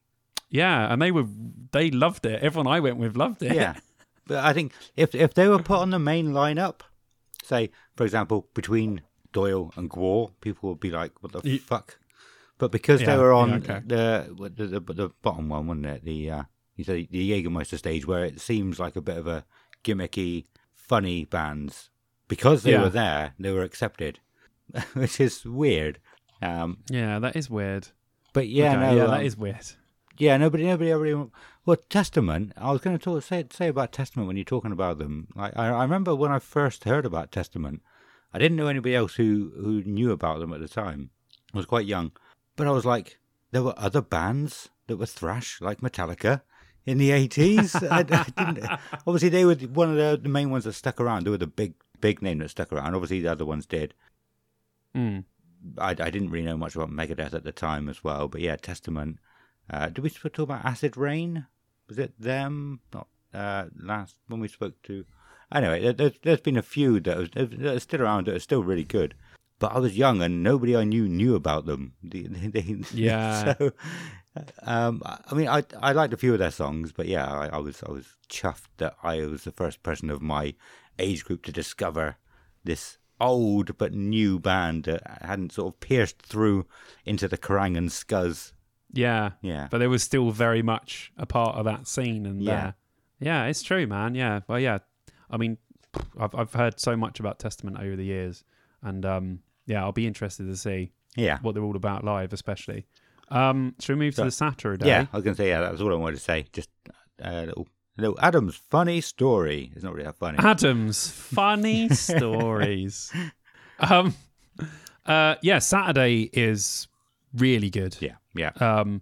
Yeah, and they were they loved it. Everyone I went with loved it. Yeah, but I think if if they were put on the main lineup, say for example between Doyle and Gwar, people would be like, "What the Ye- fuck?" But because they Yeah, were yeah, on okay. the, the the the bottom one, wasn't it? The uh, you say the Jägermeister stage, where it seems like a bit of a gimmicky, funny bands. Because they Yeah. were there, they were accepted, which is weird. Um, yeah, that is weird. but yeah, Okay, no, yeah, um, that is weird. Yeah, nobody, nobody ever. Well, Testament. I was going to talk, say say about Testament when you're talking about them. Like, I, I remember when I first heard about Testament, I didn't know anybody else who who knew about them at the time. I was quite young, but I was like, there were other bands that were thrash, like Metallica, in the eighties. I, I didn't. Obviously, they were one of the, the main ones that stuck around. They were the big big name that stuck around. Obviously, the other ones did. Mm. I, I didn't really know much about Megadeth at the time as well, but yeah, Testament. Uh, did we talk about Acid Rain? Was it them? Not uh, last when we spoke to. Anyway, there, there's, there's been a few that are, that are still around that are still really good. But I was young and nobody I knew knew about them. Yeah. so, um, I I mean, I I liked a few of their songs, but yeah, I, I was I was chuffed that I was the first person of my age group to discover this old but new band that hadn't sort of pierced through into the Kerrang and Scuzz. Yeah, Yeah. but they were still very much a part of that scene. And Yeah. yeah, yeah, it's true, man. Yeah, well, yeah. I mean, I've I've heard so much about Testament over the years, and um, yeah, I'll be interested to see Yeah. what they're all about live, especially. Um, should we move to the Saturday? Yeah, I was going to say, yeah, that was all I wanted to say. Just a little, little Adam's funny story. It's not really that funny. Adam's funny stories. Um, uh, yeah, Saturday is really good. yeah, yeah. um,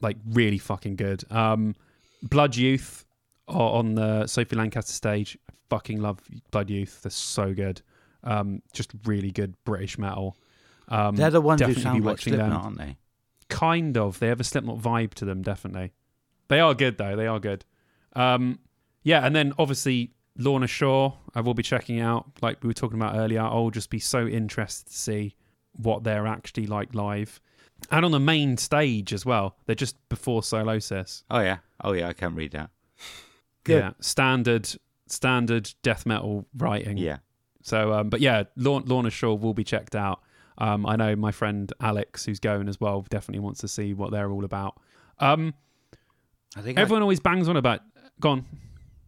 like really fucking good. Um, Blood Youth are on the Sophie Lancaster stage. I fucking love Blood Youth. They're so good. Um, just really good British metal. Um, They're the ones who definitely sound be like watching Slipknot, them. aren't they? Kind of. They have a Slipknot vibe to them. Definitely. They are good though. They are good. Um, yeah, and then obviously Lorna Shore. I will be checking out. Like we were talking about earlier. I'll just be so interested to see what they're actually like live. And on the main stage as well. They're just before Sylosis. Oh, yeah. Oh, yeah, I can't read that. Good. Yeah, standard standard death metal writing. Yeah. So, um, but yeah, Lorna, Lorna Shore will be checked out. Um, I know my friend Alex, who's going as well, definitely wants to see what they're all about. Um, I think everyone always bangs on about. Gone.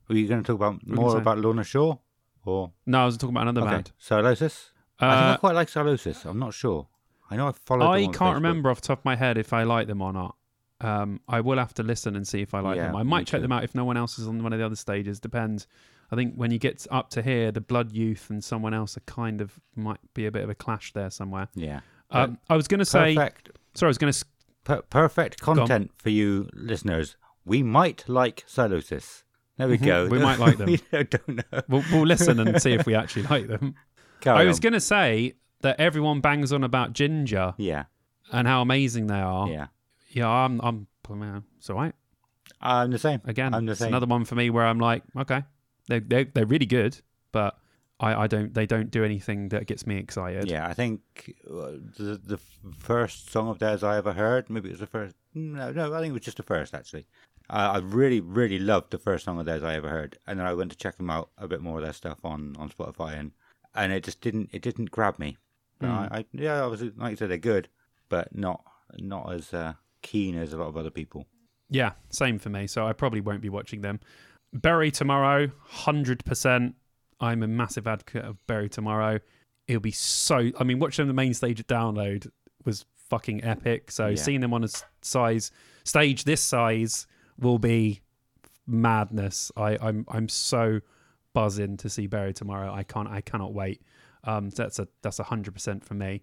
Were you going to talk about more say? about Lorna Shore? Or No, I was talking about another okay, band. Sylosis? I think I Uh, quite like Sylosis. I'm not sure. I know I followed. I can't remember off the top of my head if I like them or not. Um, I will have to listen and see if I like Yeah, them. I might check too. them out if no one else is on one of the other stages. Depends. I think when you get up to here, the Blood Youth and someone else are kind of might be a bit of a clash there somewhere. Yeah. Um, I was going to say, perfect, sorry, I was going to. per- perfect content for you listeners. We might like Sylosis. There we Mhm, go. we might like them. we don't know. We'll, we'll listen and see if we actually like them. Carry I was going to say that everyone bangs on about Ginger Yeah. and how amazing they are. Yeah. Yeah, I'm. I'm. It's all right. I'm the same. again, I'm the it's same. another one for me where I'm like, okay, they're they're, they're really good, but I, I don't they don't do anything that gets me excited. Yeah, I think uh, the the first song of theirs I ever heard, maybe it was the first. No, no, I think it was just the first actually. I I really, really loved the first song of theirs I ever heard, and then I went to check them out a bit more of their stuff on on Spotify, and and it just didn't it didn't grab me. But Hmm. I, I yeah, obviously, like you said, they're good, but not not as uh, keen as a lot of other people. Yeah, same for me. So I probably won't be watching them. Bury tomorrow, hundred percent. I'm a massive advocate of Bury tomorrow. It'll be so. I mean, watching them the main stage at Download was fucking epic. So Yeah. seeing them on a size stage this size will be madness. I, I'm I'm so buzzing to see Bury tomorrow. I can't I cannot wait. Um, so that's a that's a hundred percent for me.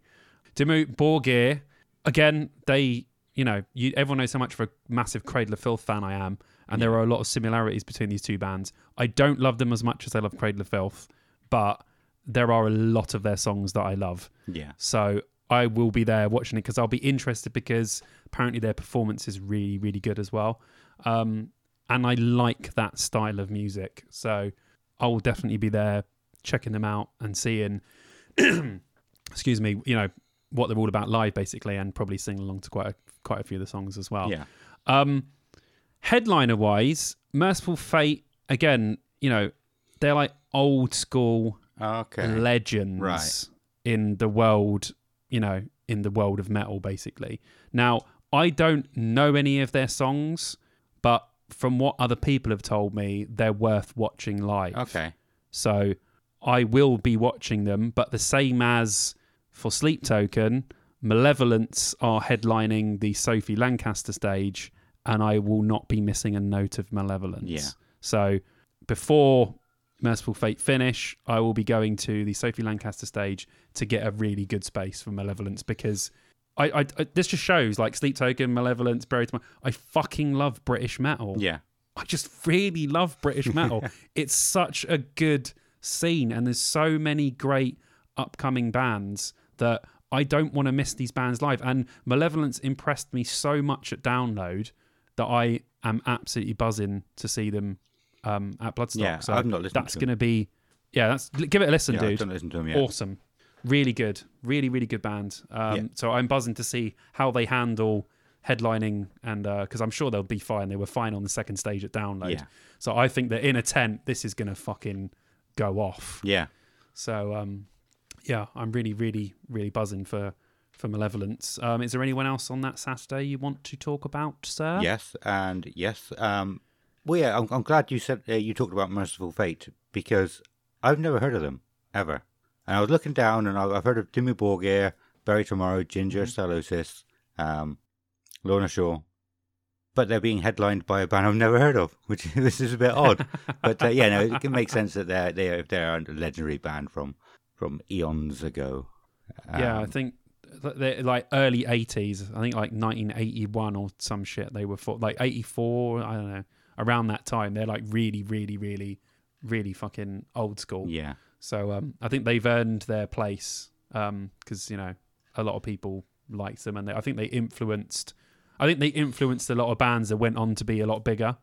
Dimmu Borgir, again, they you know you everyone knows how much of a massive Cradle of Filth fan I am, and there are a lot of similarities between these two bands. I don't love them as much as I love Cradle of Filth, but there are a lot of their songs that I love. Yeah, So I will be there watching it because I'll be interested because apparently their performance is really, really good as well. Um, and I like that style of music. So I will definitely be there checking them out and seeing, excuse me, you know, what they're all about live basically and probably sing along to quite a, quite a few of the songs as well. yeah, Um, headliner wise, Mercyful Fate, again, you know, they're like old school okay, legends Right. in the world, you know, in the world of metal, basically. Now, I don't know any of their songs, but from what other people have told me, they're worth watching live. okay, So I will be watching them, but the same as for Sleep Token, Malevolence are headlining the Sophie Lancaster stage, and I will not be missing a note of Malevolence. Yeah. So before Mercyful Fate finish, I will be going to the Sophie Lancaster stage to get a really good space for Malevolence because I, I, I this just shows like Sleep Token, Malevolence, Buried Tomorrow. I fucking love British metal. yeah, I just really love British metal. it's such a good scene, and there's so many great upcoming bands that I don't want to miss these bands live. And Malevolence impressed me so much at Download that I am absolutely buzzing to see them um, at Bloodstock. Yeah, so I've not listened that's going to be, yeah, that's give it a listen, yeah. I dude. don't listen to them yet. Awesome. Really good. Really, really good band. Um, Yeah. So I'm buzzing to see how they handle headlining and because I'm sure they'll be fine. They were fine on the second stage at Download. Yeah. So I think that in a tent, this is going to fucking go off. Yeah, So um, yeah, I'm really, really, really buzzing for for Malevolence. Um, is there anyone else on that Saturday you want to talk about, sir? Yes, and yes. Um, well, yeah, I'm, I'm glad you said uh, you talked about Mercyful Fate because I've never heard of them ever. And I was looking down, and I've heard of Dimmu Borgir, Bury Tomorrow, Ginger, Sylosis, um, Lorna Shore, but they're being headlined by a band I've never heard of, which this is a bit odd. but uh, yeah, no, it can make sense that they're they they're a legendary band from from eons ago. yeah. I Um, think they're like early 80s. I think like 1981 or some shit. They were for like 84. I don't know. Around that time, they're like really, really, really, really fucking old school. yeah, So um, I think they've earned their place because you know a lot of people liked them, and they, I think they influenced. I think they influenced a lot of bands that went on to be a lot bigger.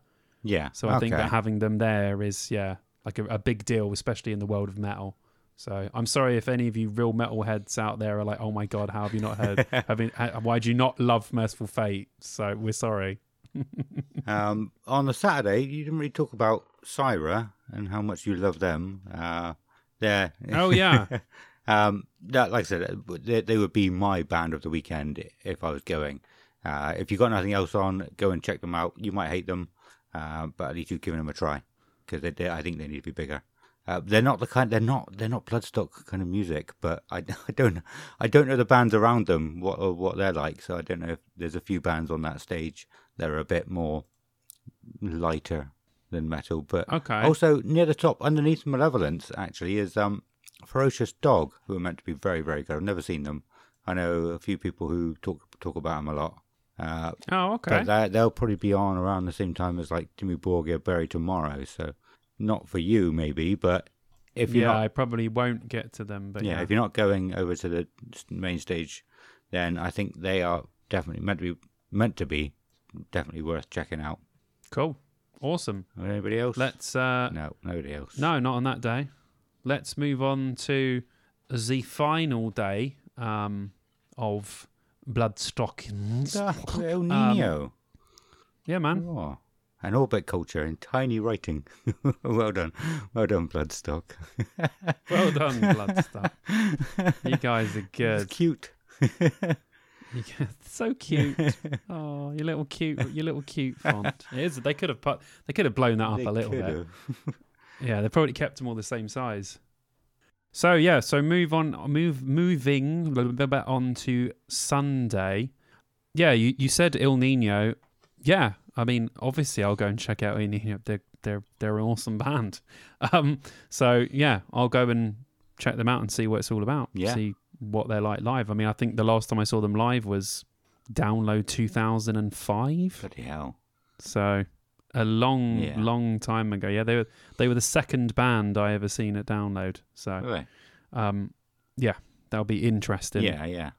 yeah. So I think that having them there is yeah like a, a big deal, especially in the world of metal. So I'm sorry if any of you real metal heads out there are like, oh my god, how have you not heard? have you, why do you not love Mercyful Fate? So we're sorry. Um, on the Saturday, you didn't really talk about Syra, and how much you love them. Uh, they're Oh yeah, um, that, like I said, they, they would be my band of the weekend if I was going. Uh, if you've got nothing else on, go and check them out. You might hate them, uh, but at least you've given them a try because they, they, I think they need to be bigger. Uh, they're not the kind. They're not. They're not Bloodstock kind of music. But I, I don't. I don't know the bands around them. What what they're like. So I don't know if there's a few bands on that stage that are a bit more lighter than metal. But Okay. Also near the top, underneath Malevolence, actually is um Ferocious Dog, who are meant to be very very good. I've never seen them. I know a few people who talk talk about them a lot. Uh, oh okay. but they, they'll probably be on around the same time as like Dimmu Borgir Bury Tomorrow. So not for you maybe, but if you're yeah, not I probably won't get to them, but yeah, yeah, if you're not going over to the main stage, then I think they are definitely meant to be meant to be definitely worth checking out. cool, awesome. Anybody else? Let's uh, no, nobody else. no, not on that day. Let's move on to the final day um, of Bloodstockings. Ah, El Um, Yeah, man. oh, an orbit culture in tiny writing. well done, well done, Bloodstock. Well done, Bloodstock. You guys are It's good. cute. So cute. Oh, your little cute, your little cute font. It is. They could have put. They could have blown that up They a little bit. Yeah, they probably kept them all the same size. So yeah, so move on, move moving a little bit on to Sunday. Yeah, you, you said Ill Niño. Yeah, I mean, obviously I'll go and check out Ill Niño. They're they're they're an awesome band. Um, so yeah, I'll go and check them out and see what it's all about. Yeah. See what they're like live. I mean, I think the last time I saw them live was Download 2005. Bloody hell. So a long, Yeah. long time ago. Yeah, they were they were the second band I ever seen at Download. So um, yeah, that'll be interesting Yeah, yeah.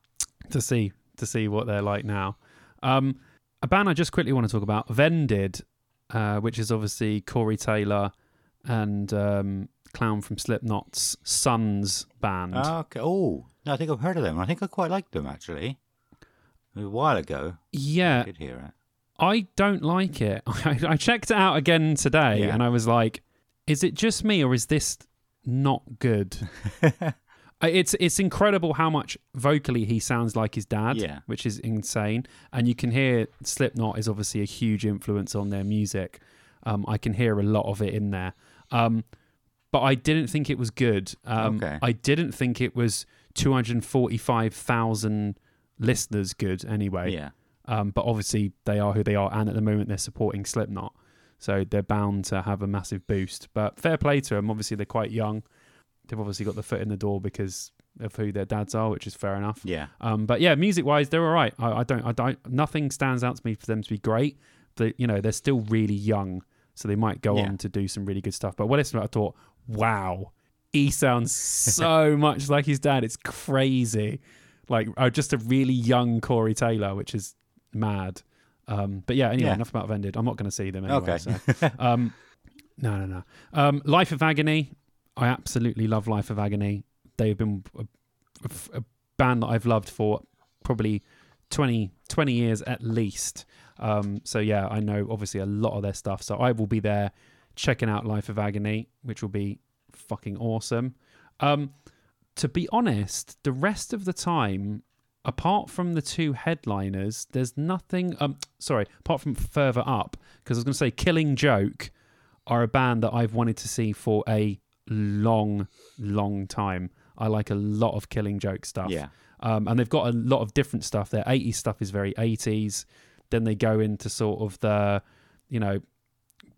to see to see what they're like now. Um, a band I just quickly want to talk about, Vended, uh, which is obviously Corey Taylor and um, Clown from Slipknot's son's band. Ah, okay. Oh, no, I think I've heard of them. I think I quite liked them actually. A while ago, I yeah, did hear it. I don't like it. I, I checked it out again today, Yeah. and I was like, "Is it just me, or is this not good?" It's it's incredible how much vocally he sounds like his dad, Yeah. which is insane. And you can hear Slipknot is obviously a huge influence on their music. Um, I can hear a lot of it in there, um, but I didn't think it was good. Um, Okay. I didn't think it was two hundred forty-five thousand listeners good anyway. Yeah. Um, but obviously they are who they are, and at the moment they're supporting Slipknot, so they're bound to have a massive boost. But fair play to them. Obviously they're quite young. They've obviously got the foot in the door because of who their dads are, which is fair enough. Yeah. Um, but yeah, music wise, they're all right. I, I don't, I don't, nothing stands out to me for them to be great. But you know, they're still really young, so they might go Yeah. on to do some really good stuff. But when I listened I thought, wow, he sounds so much like his dad. It's crazy. Like uh, just a really young Corey Taylor, which is mad. Um, but yeah, anyway, Yeah. enough about Vended. I'm not going to see them anyway. Okay. So. Um, no, no, no. Um, Life of Agony. I absolutely love Life of Agony. They've been a, a- a band that I've loved for probably 20, 20 years at least. Um, so yeah, I know obviously a lot of their stuff. So I will be there checking out Life of Agony, which will be fucking awesome. Um, to be honest, the rest of the time, apart from the two headliners, there's nothing. Um, sorry, apart from further up, because I was going to say Killing Joke are a band that I've wanted to see for a long, long time. I like a lot of Killing Joke stuff. Yeah. Um, and they've got a lot of different stuff. Their 80s stuff is very 80s. Then they go into sort of the, you know,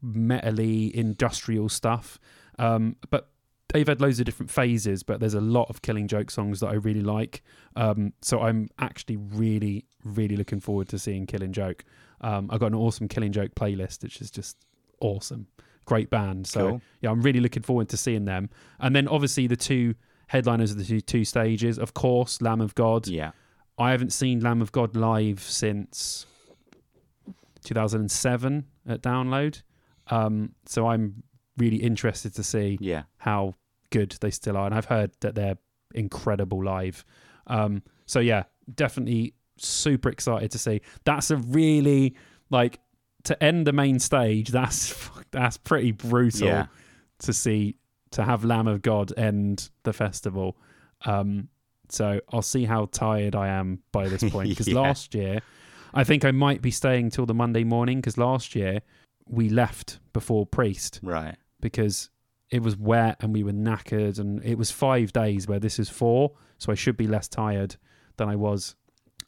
metally industrial stuff. Um, but they've had loads of different phases, but there's a lot of Killing Joke songs that I really like. Um, so I'm actually really, really looking forward to seeing Killing Joke. Um, I've got an awesome Killing Joke playlist, which is just awesome. Great band. So Cool. yeah, I'm really looking forward to seeing them. And then obviously the two headliners of the two, two stages, of course, Lamb of God. Yeah. I haven't seen Lamb of God live since 2007 at Download. Um, so I'm really interested to see Yeah. how good they still are. And I've heard that they're incredible live. Um, so yeah, definitely super excited to see. That's a really like to end the main stage. That's that's pretty brutal. Yeah. to see to have Lamb of God end the festival. Um, so I'll see how tired I am by this point. Because Yeah. last year, I think I might be staying till the Monday morning. Because last year we left before priest Right. because it was wet and we were knackered, and it was five days where this is four. So I should be less tired than I was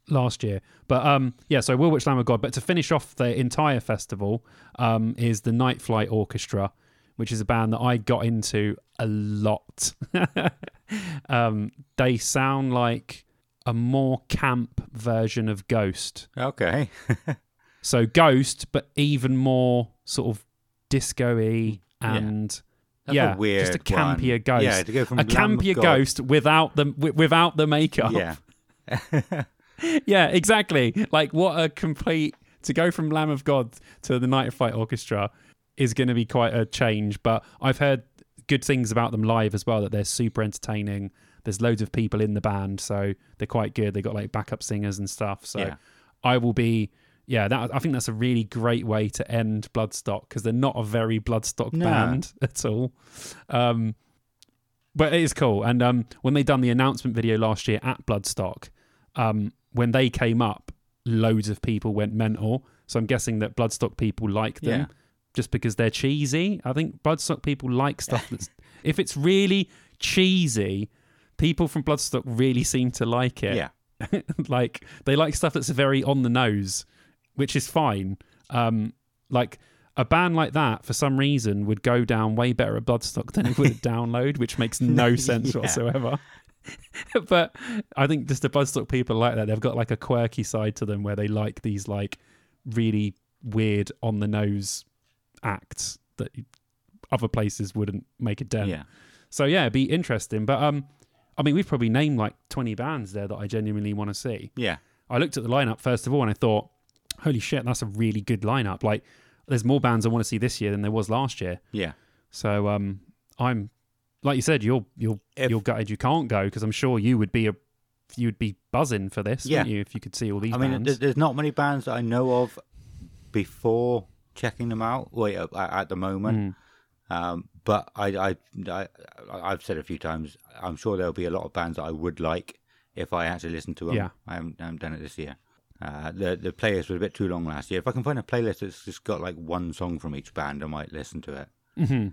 last year. But um, yeah, so we'll watch Lamb of God. But to finish off the entire festival um, is the Night Flight Orchestra, which is a band that I got into a lot. um, they sound like a more camp version of Ghost. Okay. So Ghost, but even more sort of disco-y Yeah. That's yeah, weird just a campier one. ghost. Yeah, to go from a campier ghost without the wi- without the makeup. Yeah. yeah, exactly. Like what a complete to go from Lamb of God to the Night of Fight Orchestra is going to be quite a change. But I've heard good things about them live as well. That they're super entertaining. There's loads of people in the band, so they're quite good. They got like backup singers and stuff. So Yeah. I will be. Yeah, that I think that's a really great way to end Bloodstock because they're not a very Bloodstock No. band at all. Um, but it is cool. And um, when they done the announcement video last year at Bloodstock, um, when they came up, loads of people went mental. So I'm guessing that Bloodstock people like them Yeah. just because they're cheesy. I think Bloodstock people like stuff that's if it's really cheesy, people from Bloodstock really seem to like it. Yeah. like they like stuff that's very on the nose, which is fine. Um, like a band like that, for some reason, would go down way better at Bloodstock than it would at Download, which makes no sense Yeah. whatsoever. but I think just the Bloodstock people like that. They've got like a quirky side to them where they like these like really weird on the nose acts that other places wouldn't make a dent. Yeah. So yeah, it'd be interesting. But um, I mean, we've probably named like twenty bands there that I genuinely want to see. Yeah. I looked at the lineup first of all and I thought, holy shit, that's a really good lineup. Like, there's more bands I want to see this year than there was last year. Yeah. So um, I'm like you said, you're you're If- you're gutted you can't go because I'm sure you would be a you would be buzzing for this, Yeah. wouldn't you, if you could see all these I mean, bands? there's not many bands that I know of before checking them out. Wait, at, at the moment. Mm. Um, but I, I, I, I've said a few times. I'm sure there'll be a lot of bands that I would like if I actually listened to them. Yeah. I haven't, I haven't done it this year. Uh, the the playlist was a bit too long last year. If I can find a playlist that's just got like one song from each band, I might listen to it. hmm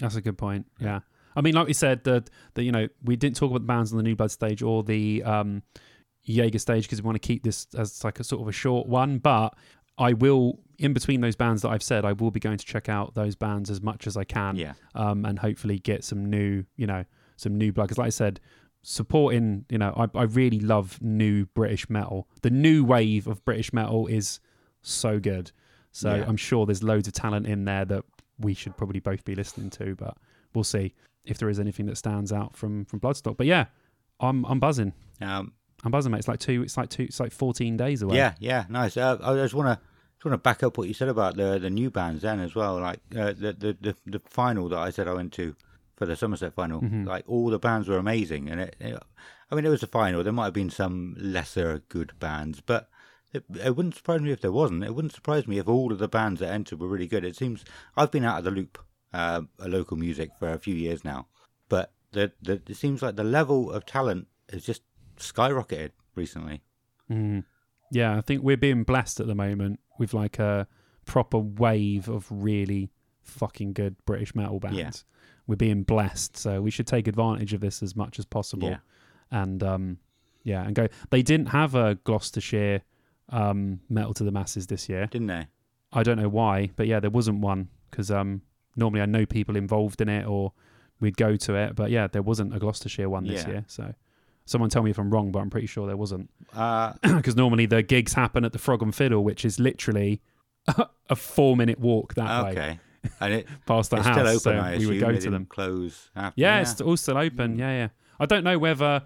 That's a good point. Yeah. I mean, like we said, that that you know we didn't talk about the bands on the New Blood stage or the um, Jaeger stage because we want to keep this as like a sort of a short one. But I will, in between those bands that I've said, I will be going to check out those bands as much as I can. Yeah. Um, and hopefully get some new, you know, some new blood. Because like I said, supporting, you know, I, I really love new British metal. The new wave of British metal is so good. So Yeah. I'm sure there's loads of talent in there that we should probably both be listening to, but we'll see if there is anything that stands out from from Bloodstock. But yeah, I'm I'm buzzing. Um, I'm buzzing, mate. It's like two. It's like two. It's like 14 days away. Yeah, yeah, nice. Uh, I just want to just want to back up what you said about the the new bands then as well. Like uh, the, the the the final that I said I went to for the Somerset final. Mm-hmm. Like all the bands were amazing, and it, it- I mean it was a final. There might have been some lesser good bands, but. It, it wouldn't surprise me if there wasn't. It wouldn't surprise me if all of the bands that entered were really good. It seems I've been out of the loop, uh, a local music for a few years now, but the, the it seems like the level of talent has just skyrocketed recently. Mm. Yeah, I think we're being blessed at the moment with like a proper wave of really fucking good British metal bands. Yeah. We're being blessed, so we should take advantage of this as much as possible. Yeah. And um, yeah, and go. They didn't have a Gloucestershire um, metal to the masses this year. Didn't they? I don't know why, but yeah, there wasn't one because um, normally I know people involved in it or we'd go to it, but yeah, there wasn't a Gloucestershire one this Yeah. year. So someone tell me if I'm wrong, but I'm pretty sure there wasn't Uh, because normally the gigs happen at the Frog and Fiddle, which is literally a four minute walk that way okay. And it, past the it's house. still open, so I we would go to them. Close after. Yeah, it's all still open. Yeah, yeah. I don't know whether,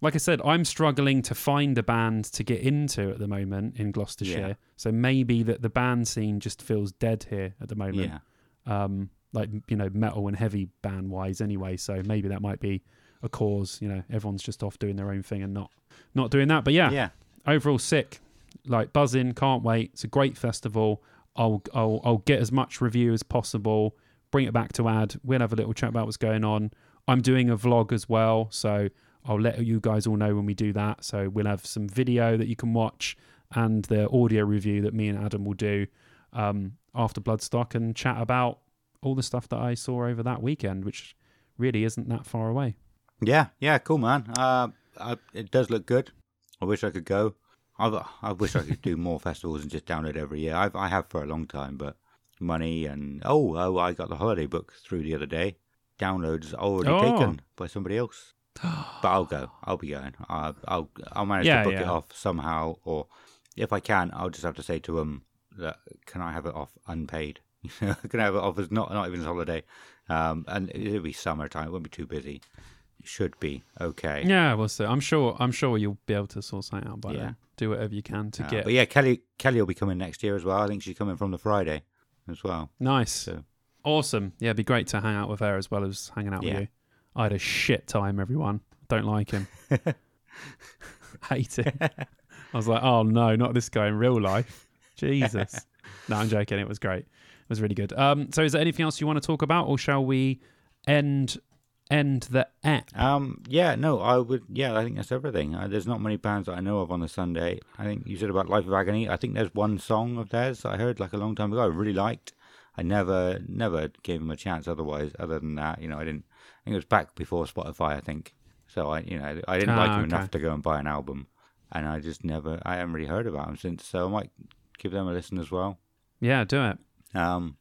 like I said, I'm struggling to find a band to get into at the moment in Gloucestershire. Yeah. So maybe that the band scene just feels dead here at the moment. Yeah. Um, like you know, metal and heavy band wise, anyway. So maybe that might be a cause. You know, everyone's just off doing their own thing and not not doing that. But yeah, Yeah. overall sick. Like buzzing, can't wait. It's a great festival. I'll I'll I'll get as much review as possible. bring it back to ad. We'll have a little chat about what's going on. I'm doing a vlog as well, so I'll let you guys all know when we do that. So we'll have some video that you can watch and the audio review that me and Adam will do um, after Bloodstock and chat about all the stuff that I saw over that weekend, which really isn't that far away. Yeah, yeah, cool, man. Uh, I, it does look good. I wish I could go. I, I wish I could do more festivals and just download every year. I've, I have for a long time, but money and oh, oh, I got the holiday book through the other day. Downloads already Oh. taken by somebody else. but I'll go. I'll be going. I'll I'll, I'll manage Yeah, to book it off somehow, or if I can, I'll just have to say to them that can I have it off unpaid? can I have it off as not not even as holiday? Um, and it'll be summertime. It won't be too busy. It should be okay. Yeah, we'll see. I'm sure. I'm sure you'll be able to sort something out by Yeah. then. Do whatever you can to Uh, get but yeah, Kelly Kelly will be coming next year as well. I think she's coming from the Friday as well. nice, So awesome. Yeah, it'd be great to hang out with her as well as hanging out Yeah. with you. I had a shit time. Everyone don't like him. Hate him. I was like, oh no, not this guy in real life. Jesus. no, I'm joking. It was great. It was really good. Um, so is there anything else you want to talk about, or shall we end end the app? um yeah no I would yeah I think that's everything. Uh, there's not many bands that I know of on a Sunday. I think you said about Life of Agony. I think there's one song of theirs that I heard like a long time ago. I really liked. I never never gave them a chance. Otherwise, other than that, you know, I didn't. I think it was back before Spotify. I think so. I you know I didn't Ah, like them okay. enough to go and buy an album, and I just never I haven't really heard about them since. So I might give them a listen as well. Yeah, do it. Um,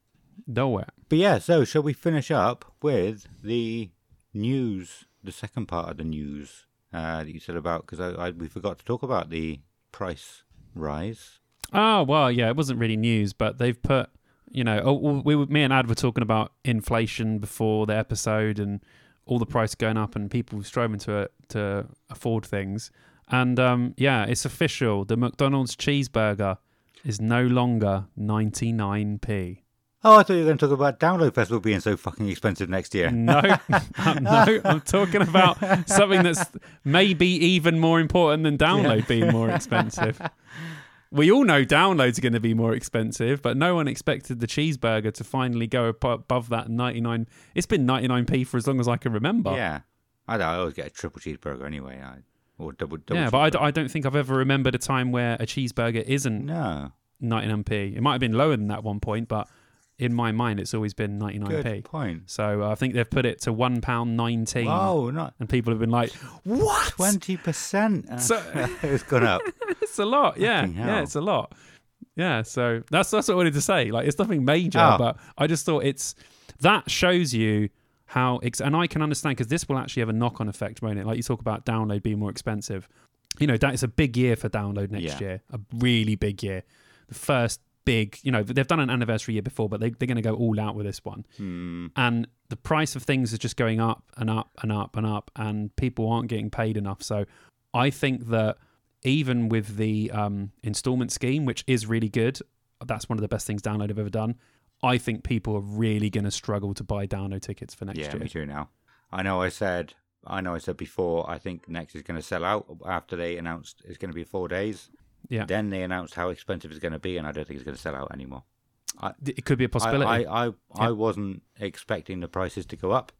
Do it. But yeah, so shall we finish up with the news, the second part of the news uh, that you said about because I, I we forgot to talk about the price rise. Oh well, yeah, it wasn't really news, but they've put, you know, oh, we, me and Ad were talking about inflation before the episode and all the price going up and people struggling to to afford things, and um, yeah, it's official. The McDonald's cheeseburger is no longer ninety nine p. Oh, I thought you were going to talk about Download Festival being so fucking expensive next year. No, no, I'm talking about something that's maybe even more important than download being more expensive. We all know downloads are going to be more expensive, but no one expected the cheeseburger to finally go abo- above that 99. It's been 99p for as long as I can remember. Yeah, I, don't, I always get a triple cheeseburger anyway, I, or double. double Yeah, but I, d- I don't think I've ever remembered a time where a cheeseburger isn't no 99p. It might have been lower than that at one point, but in my mind, it's always been 99p. good point. So uh, I think they've put it to £1.19. Oh, not And people have been like, what? twenty percent. So- it's gone up. it's a lot. Yeah, yeah, it's a lot. Yeah, so that's that's what I wanted to say. Like, it's nothing major, Oh. but I just thought it's that shows you how, ex- and I can understand because this will actually have a knock-on effect, won't it? Like you talk about download being more expensive. You know, that it's a big year for download next Yeah. year, a really big year. The first big, you know, they've done an anniversary year before, but they, they're going to go all out with this one. Hmm. And the price of things is just going up and up and up and up, and people aren't getting paid enough. So I think that even with the um, installment scheme, which is really good, that's one of the best things Download have ever done. I think people are really going to struggle to buy download tickets for next yeah, year. me too. Now, I know I said, I know I said before. I think next is going to sell out after they announced it's going to be four days. Yeah. Then they announced how expensive it's going to be, and I don't think it's going to sell out anymore. It could be a possibility. I, I, I Yeah. wasn't expecting the prices to go up.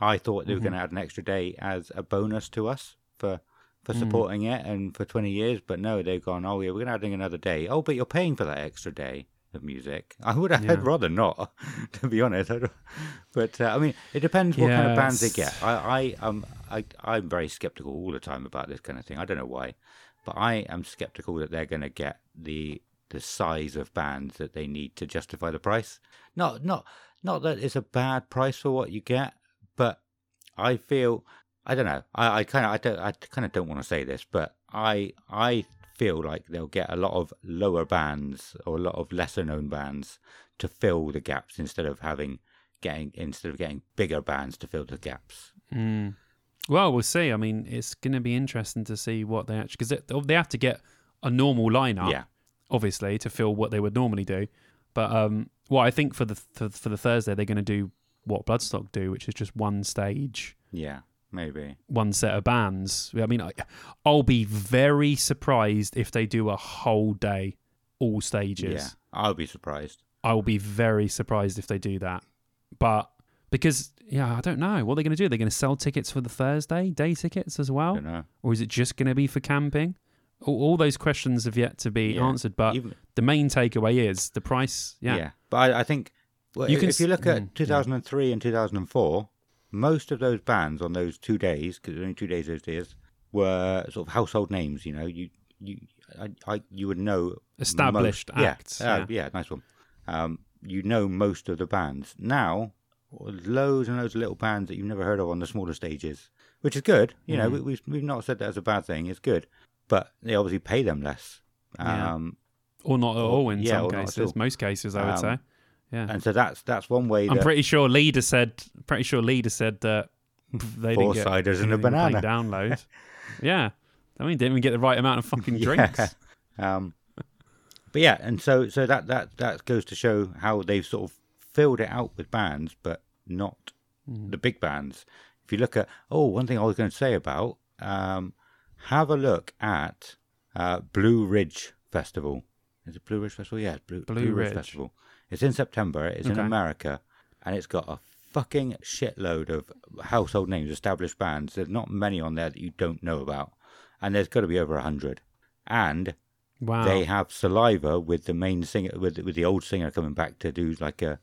I thought they were Mhm. going to add an extra day as a bonus to us for for Mm. supporting it and for 20 years. But no, they've gone, oh, yeah, we're going to add another day. Oh, but you're paying for that extra day of music. I would have Yeah. Rather not, to be honest. I but uh, I mean, it depends what kind of bands they get. I, I, um, I, I'm very skeptical all the time about this kind of thing. I don't know why, but I am skeptical that they're going to get the the size of bands that they need to justify the price. Not, not, not that it's a bad price for what you get, but I feel I don't know. I, I kind of I don't I kind of don't want to say this, but I I feel like they'll get a lot of lower bands or a lot of lesser known bands to fill the gaps instead of having getting instead of getting bigger bands to fill the gaps. Mm. Well, we'll see. I mean, it's going to be interesting to see what they actually because they, they have to get a normal lineup, Yeah, obviously, to fill what they would normally do. But um, well, I think for the for, for the Thursday they're going to do what Bloodstock do, which is just one stage, yeah, maybe. one set of bands. I mean, I, I'll be very surprised if they do a whole day, all stages. Yeah, I'll be surprised. I will be very surprised if they do that but because yeah, I don't know what they're going to do. They're going to sell tickets for the Thursday day tickets as well, don't know. or is it just going to be for camping? All, all those questions have yet to be Yeah. answered. But Even- the main takeaway is the price. Yeah, Yeah, but I, I think well, You if, can if you s- look at mm, yeah. 2003 and 2004, most of those bands on those two days, because only two days those days, were sort of household names. You know, you you I, I you would know established most, yeah, acts. uh, yeah, nice one. Um, you know most of the bands now. Loads and loads of little bands that you've never heard of on the smaller stages, which is good. You know, Mhm. we, we've we've not said that as a bad thing. It's good, but they obviously pay them less. Yeah. Um, or not at all in yeah, some or not at cases. Most cases, I would Um, say. Yeah, and so that's that's one way. I'm pretty sure leader said. Pretty sure leader said that they Four didn't get ciders and a didn't even pay banana. download. yeah, I mean, didn't even get the right amount of fucking Yeah. drinks. Um, but yeah, and so so that that that goes to show how they've sort of filled it out with bands, but not Mm. the big bands. If you look at oh, one thing I was going to say about um, have a look at uh, Blue Ridge Festival. Is it Blue Ridge Festival? Yeah, Blue, Blue Ridge. Ridge. Festival. It's in September. It's in America, and it's got a fucking shitload of household names, established bands. There's not many on there that you don't know about, and there's got to be over a hundred. And Wow. they have saliva with the main singer with with the old singer coming back to do like a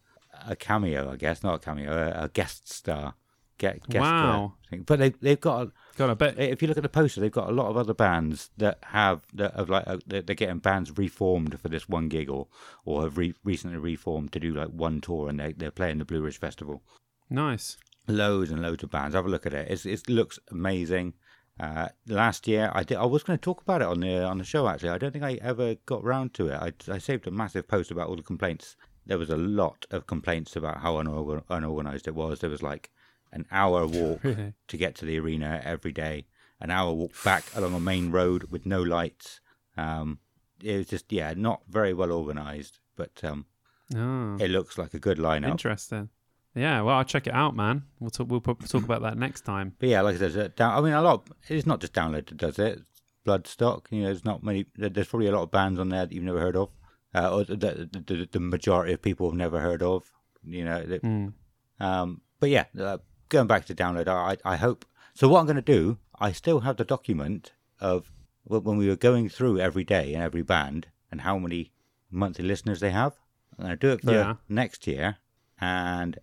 a cameo, I guess, not a cameo, a, a guest star. Get guest Wow. thing. But they they've got God, I bet. if you look at the poster, they've got a lot of other bands that have that have like uh, they're, they're getting bands reformed for this one gig or or have re- recently reformed to do like one tour and they they're playing the Blue Ridge Festival. Nice. Loads and loads of bands. Have a look at it. It's, it looks amazing. Uh, last year, I did. I was going to talk about it on the on the show. Actually, I don't think I ever got round to it. I, I saved a massive post about all the complaints. There was a lot of complaints about how unorgan- unorganized it was. There was like an hour walk Really? to get to the arena every day, an hour walk back along a main road with no lights. Um, it was just yeah, not very well organized, but um, Oh, it looks like a good lineup. interesting. Yeah, well, I'll check it out, man. We'll talk. We'll talk about that next time. But yeah, like I said, uh, down, I mean, a lot. It's not just download that does it. Bloodstock. You know, there's not many. There's probably a lot of bands on there that you've never heard of, uh, the, the, the majority of people have never heard of. You know, that- Mm. um, but yeah, uh, going back to download, I I hope. So what I'm going to do, I still have the document of when we were going through every day and every band and how many monthly listeners they have. I'm going to do it for Yeah. next year and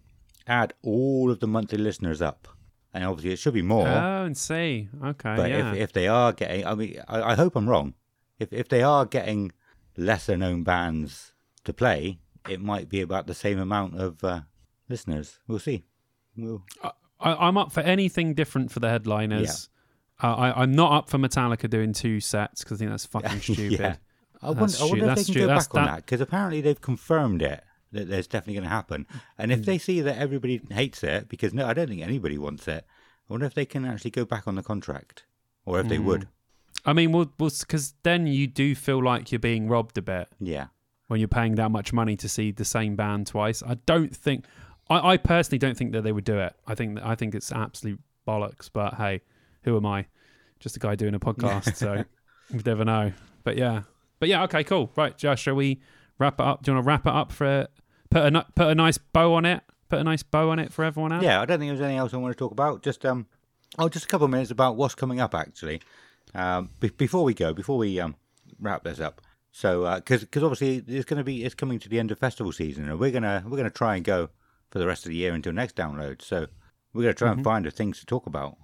add all of the monthly listeners up. And obviously, it should be more. Oh, and see. Okay. But yeah. if, if they are getting, I mean, I, I hope I'm wrong. If if they are getting lesser known bands to play, it might be about the same amount of uh, listeners. We'll see. We'll, I, I'm up for anything different for the headliners. Uh, I, I'm not up for Metallica doing two sets because I think that's fucking stupid. yeah. I That's wonder, I wonder if they can go that's back on that- that because apparently they've confirmed it that there's definitely going to happen. And if they see that everybody hates it, because no, I don't think anybody wants it. I wonder if they can actually go back on the contract, or if they would. I mean, well, because then you do feel like you're being robbed a bit Yeah, when you're paying that much money to see the same band twice. I don't think, I, I personally don't think that they would do it. I think that I think it's absolute bollocks. But hey, who am I? Just a guy doing a podcast, so you never know. But yeah, but yeah, okay, cool. Right, Josh, shall we wrap it up? Do you want to wrap it up for put a put a nice bow on it? Put a nice bow on it for everyone else. yeah. I don't think there's anything else I want to talk about. Just um, oh, just a couple of minutes about what's coming up actually. Um, be- before we go, before we um wrap this up. So because because obviously it's going to be it's coming to the end of festival season, and we're gonna we're gonna try and go for the rest of the year until next download. So we're gonna try and find the things to talk about.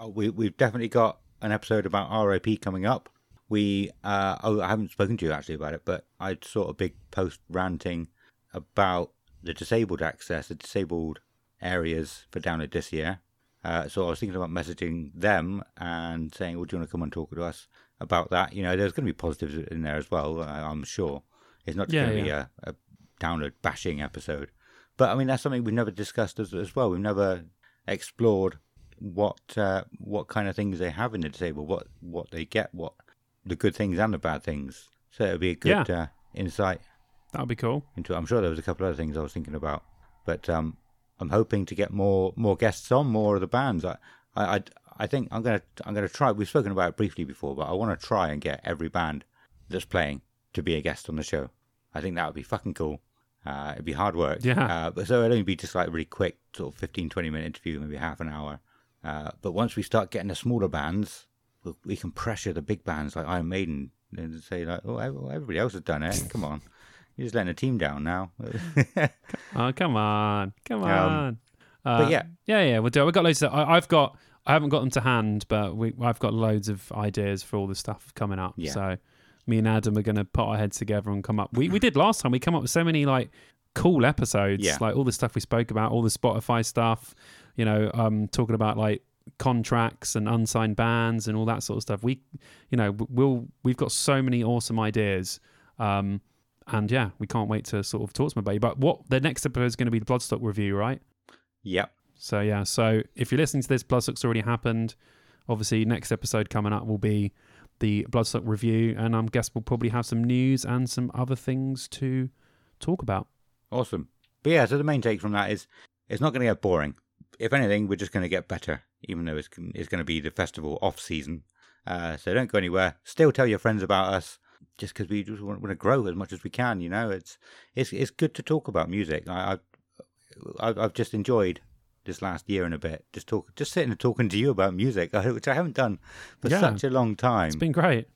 Uh, We we've definitely got an episode about RIP coming up. We uh oh I haven't spoken to you actually about it, but I saw a big post ranting about the disabled access, the disabled areas for download this year. Uh, so I was thinking about messaging them and saying, "Would you want to come and talk to us about that?" You know, there's going to be positives in there as well. I- I'm sure it's not just Yeah, going to be a, a download bashing episode. But I mean, that's something we've never discussed as, as well. We've never explored what uh, what kind of things they have in the disabled, what what they get, what the good things and the bad things. So it'd be a good uh, insight that'd be cool. into it. I'm sure there was a couple of other things I was thinking about, but um, I'm hoping to get more more guests on, more of the bands. I I I, I think I'm gonna I'm gonna try. We've spoken about it briefly before, but I want to try and get every band that's playing to be a guest on the show. I think that would be fucking cool. Uh, it'd be hard work. Yeah. Uh, but so it'd only be just like really quick, sort of 15, 20 minute interview, maybe half an hour. Uh, but once we start getting the smaller bands, we, we can pressure the big bands like Iron Maiden and say like, oh, everybody else has done it. Come on, you're just letting the team down now. Oh, come on, come Um, on. Uh, but yeah. yeah, yeah. We'll do. it. We've got loads. Of, I, I've got. I haven't got them to hand, but we, I've got loads of ideas for all the stuff coming up. Yeah. So me and Adam are going to put our heads together and come up. We we did last time. We come up with so many like cool episodes. Yeah. Like all the stuff we spoke about, all the Spotify stuff. You know, um, talking about like contracts and unsigned bands and all that sort of stuff. We, you know, we'll we've got so many awesome ideas. Um, and yeah, we can't wait to sort of talk to them about you. But what the next episode is going to be the Bloodstock review, right? yep. So yeah, so if you're listening to this, Bloodstock's already happened. Obviously, next episode coming up will be the Bloodstock review, and I guess we'll probably have some news and some other things to talk about. Awesome. But yeah, so the main take from that is it's not going to get boring. If anything, we're just going to get better, even though it's, it's going to be the festival off season. Uh, so don't go anywhere. Still tell your friends about us, just because we just want, want to grow as much as we can. You know, it's it's it's good to talk about music. I, I I've I've just enjoyed this last year and a bit, just talk, just sitting and talking to you about music, which I haven't done for Yeah. such a long time. It's been great.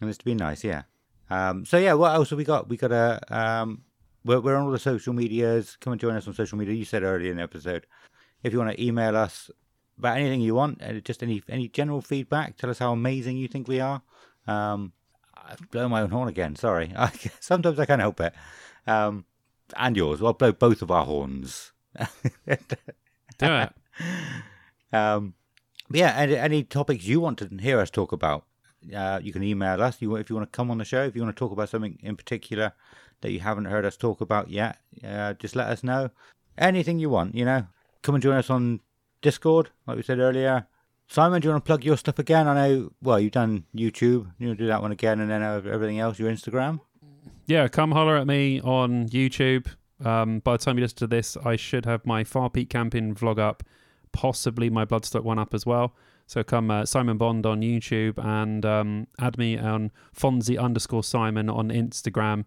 And it's been nice, yeah. Um, so yeah, what else have we got? We got a um, we're, we're on all the social medias. Come and join us on social media. You said earlier in the episode, if you want to email us about anything you want, just any any general feedback, tell us how amazing you think we are. Um, I've blown my own horn again. Sorry. Sometimes I can't help it. Um, and yours. Well, I'll blow both of our horns. Do it. Um, but yeah, any, any topics you want to hear us talk about, uh, you can email us. You if you want to come on the show, if you want to talk about something in particular that you haven't heard us talk about yet, uh, just let us know. Anything you want, you know. Come and join us on Discord, like we said earlier. Simon, do you want to plug your stuff again? I know. Well, you've done YouTube. You want to do that one again, and then everything else. Your Instagram. Yeah, come holler at me on YouTube. Um, by the time you listen to this, I should have my Far Peak camping vlog up, possibly my Bloodstock one up as well. So come uh, Simon Bond on YouTube and um, add me on Fonzie underscore Simon on Instagram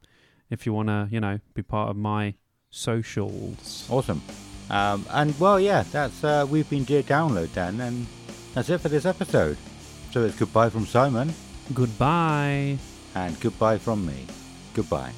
if you want to, you know, be part of my socials. Awesome. Um, and well, yeah, that's uh, we've been Dear Download then, and that's it for this episode. So it's goodbye from Simon Goodbye. and goodbye from me. Goodbye.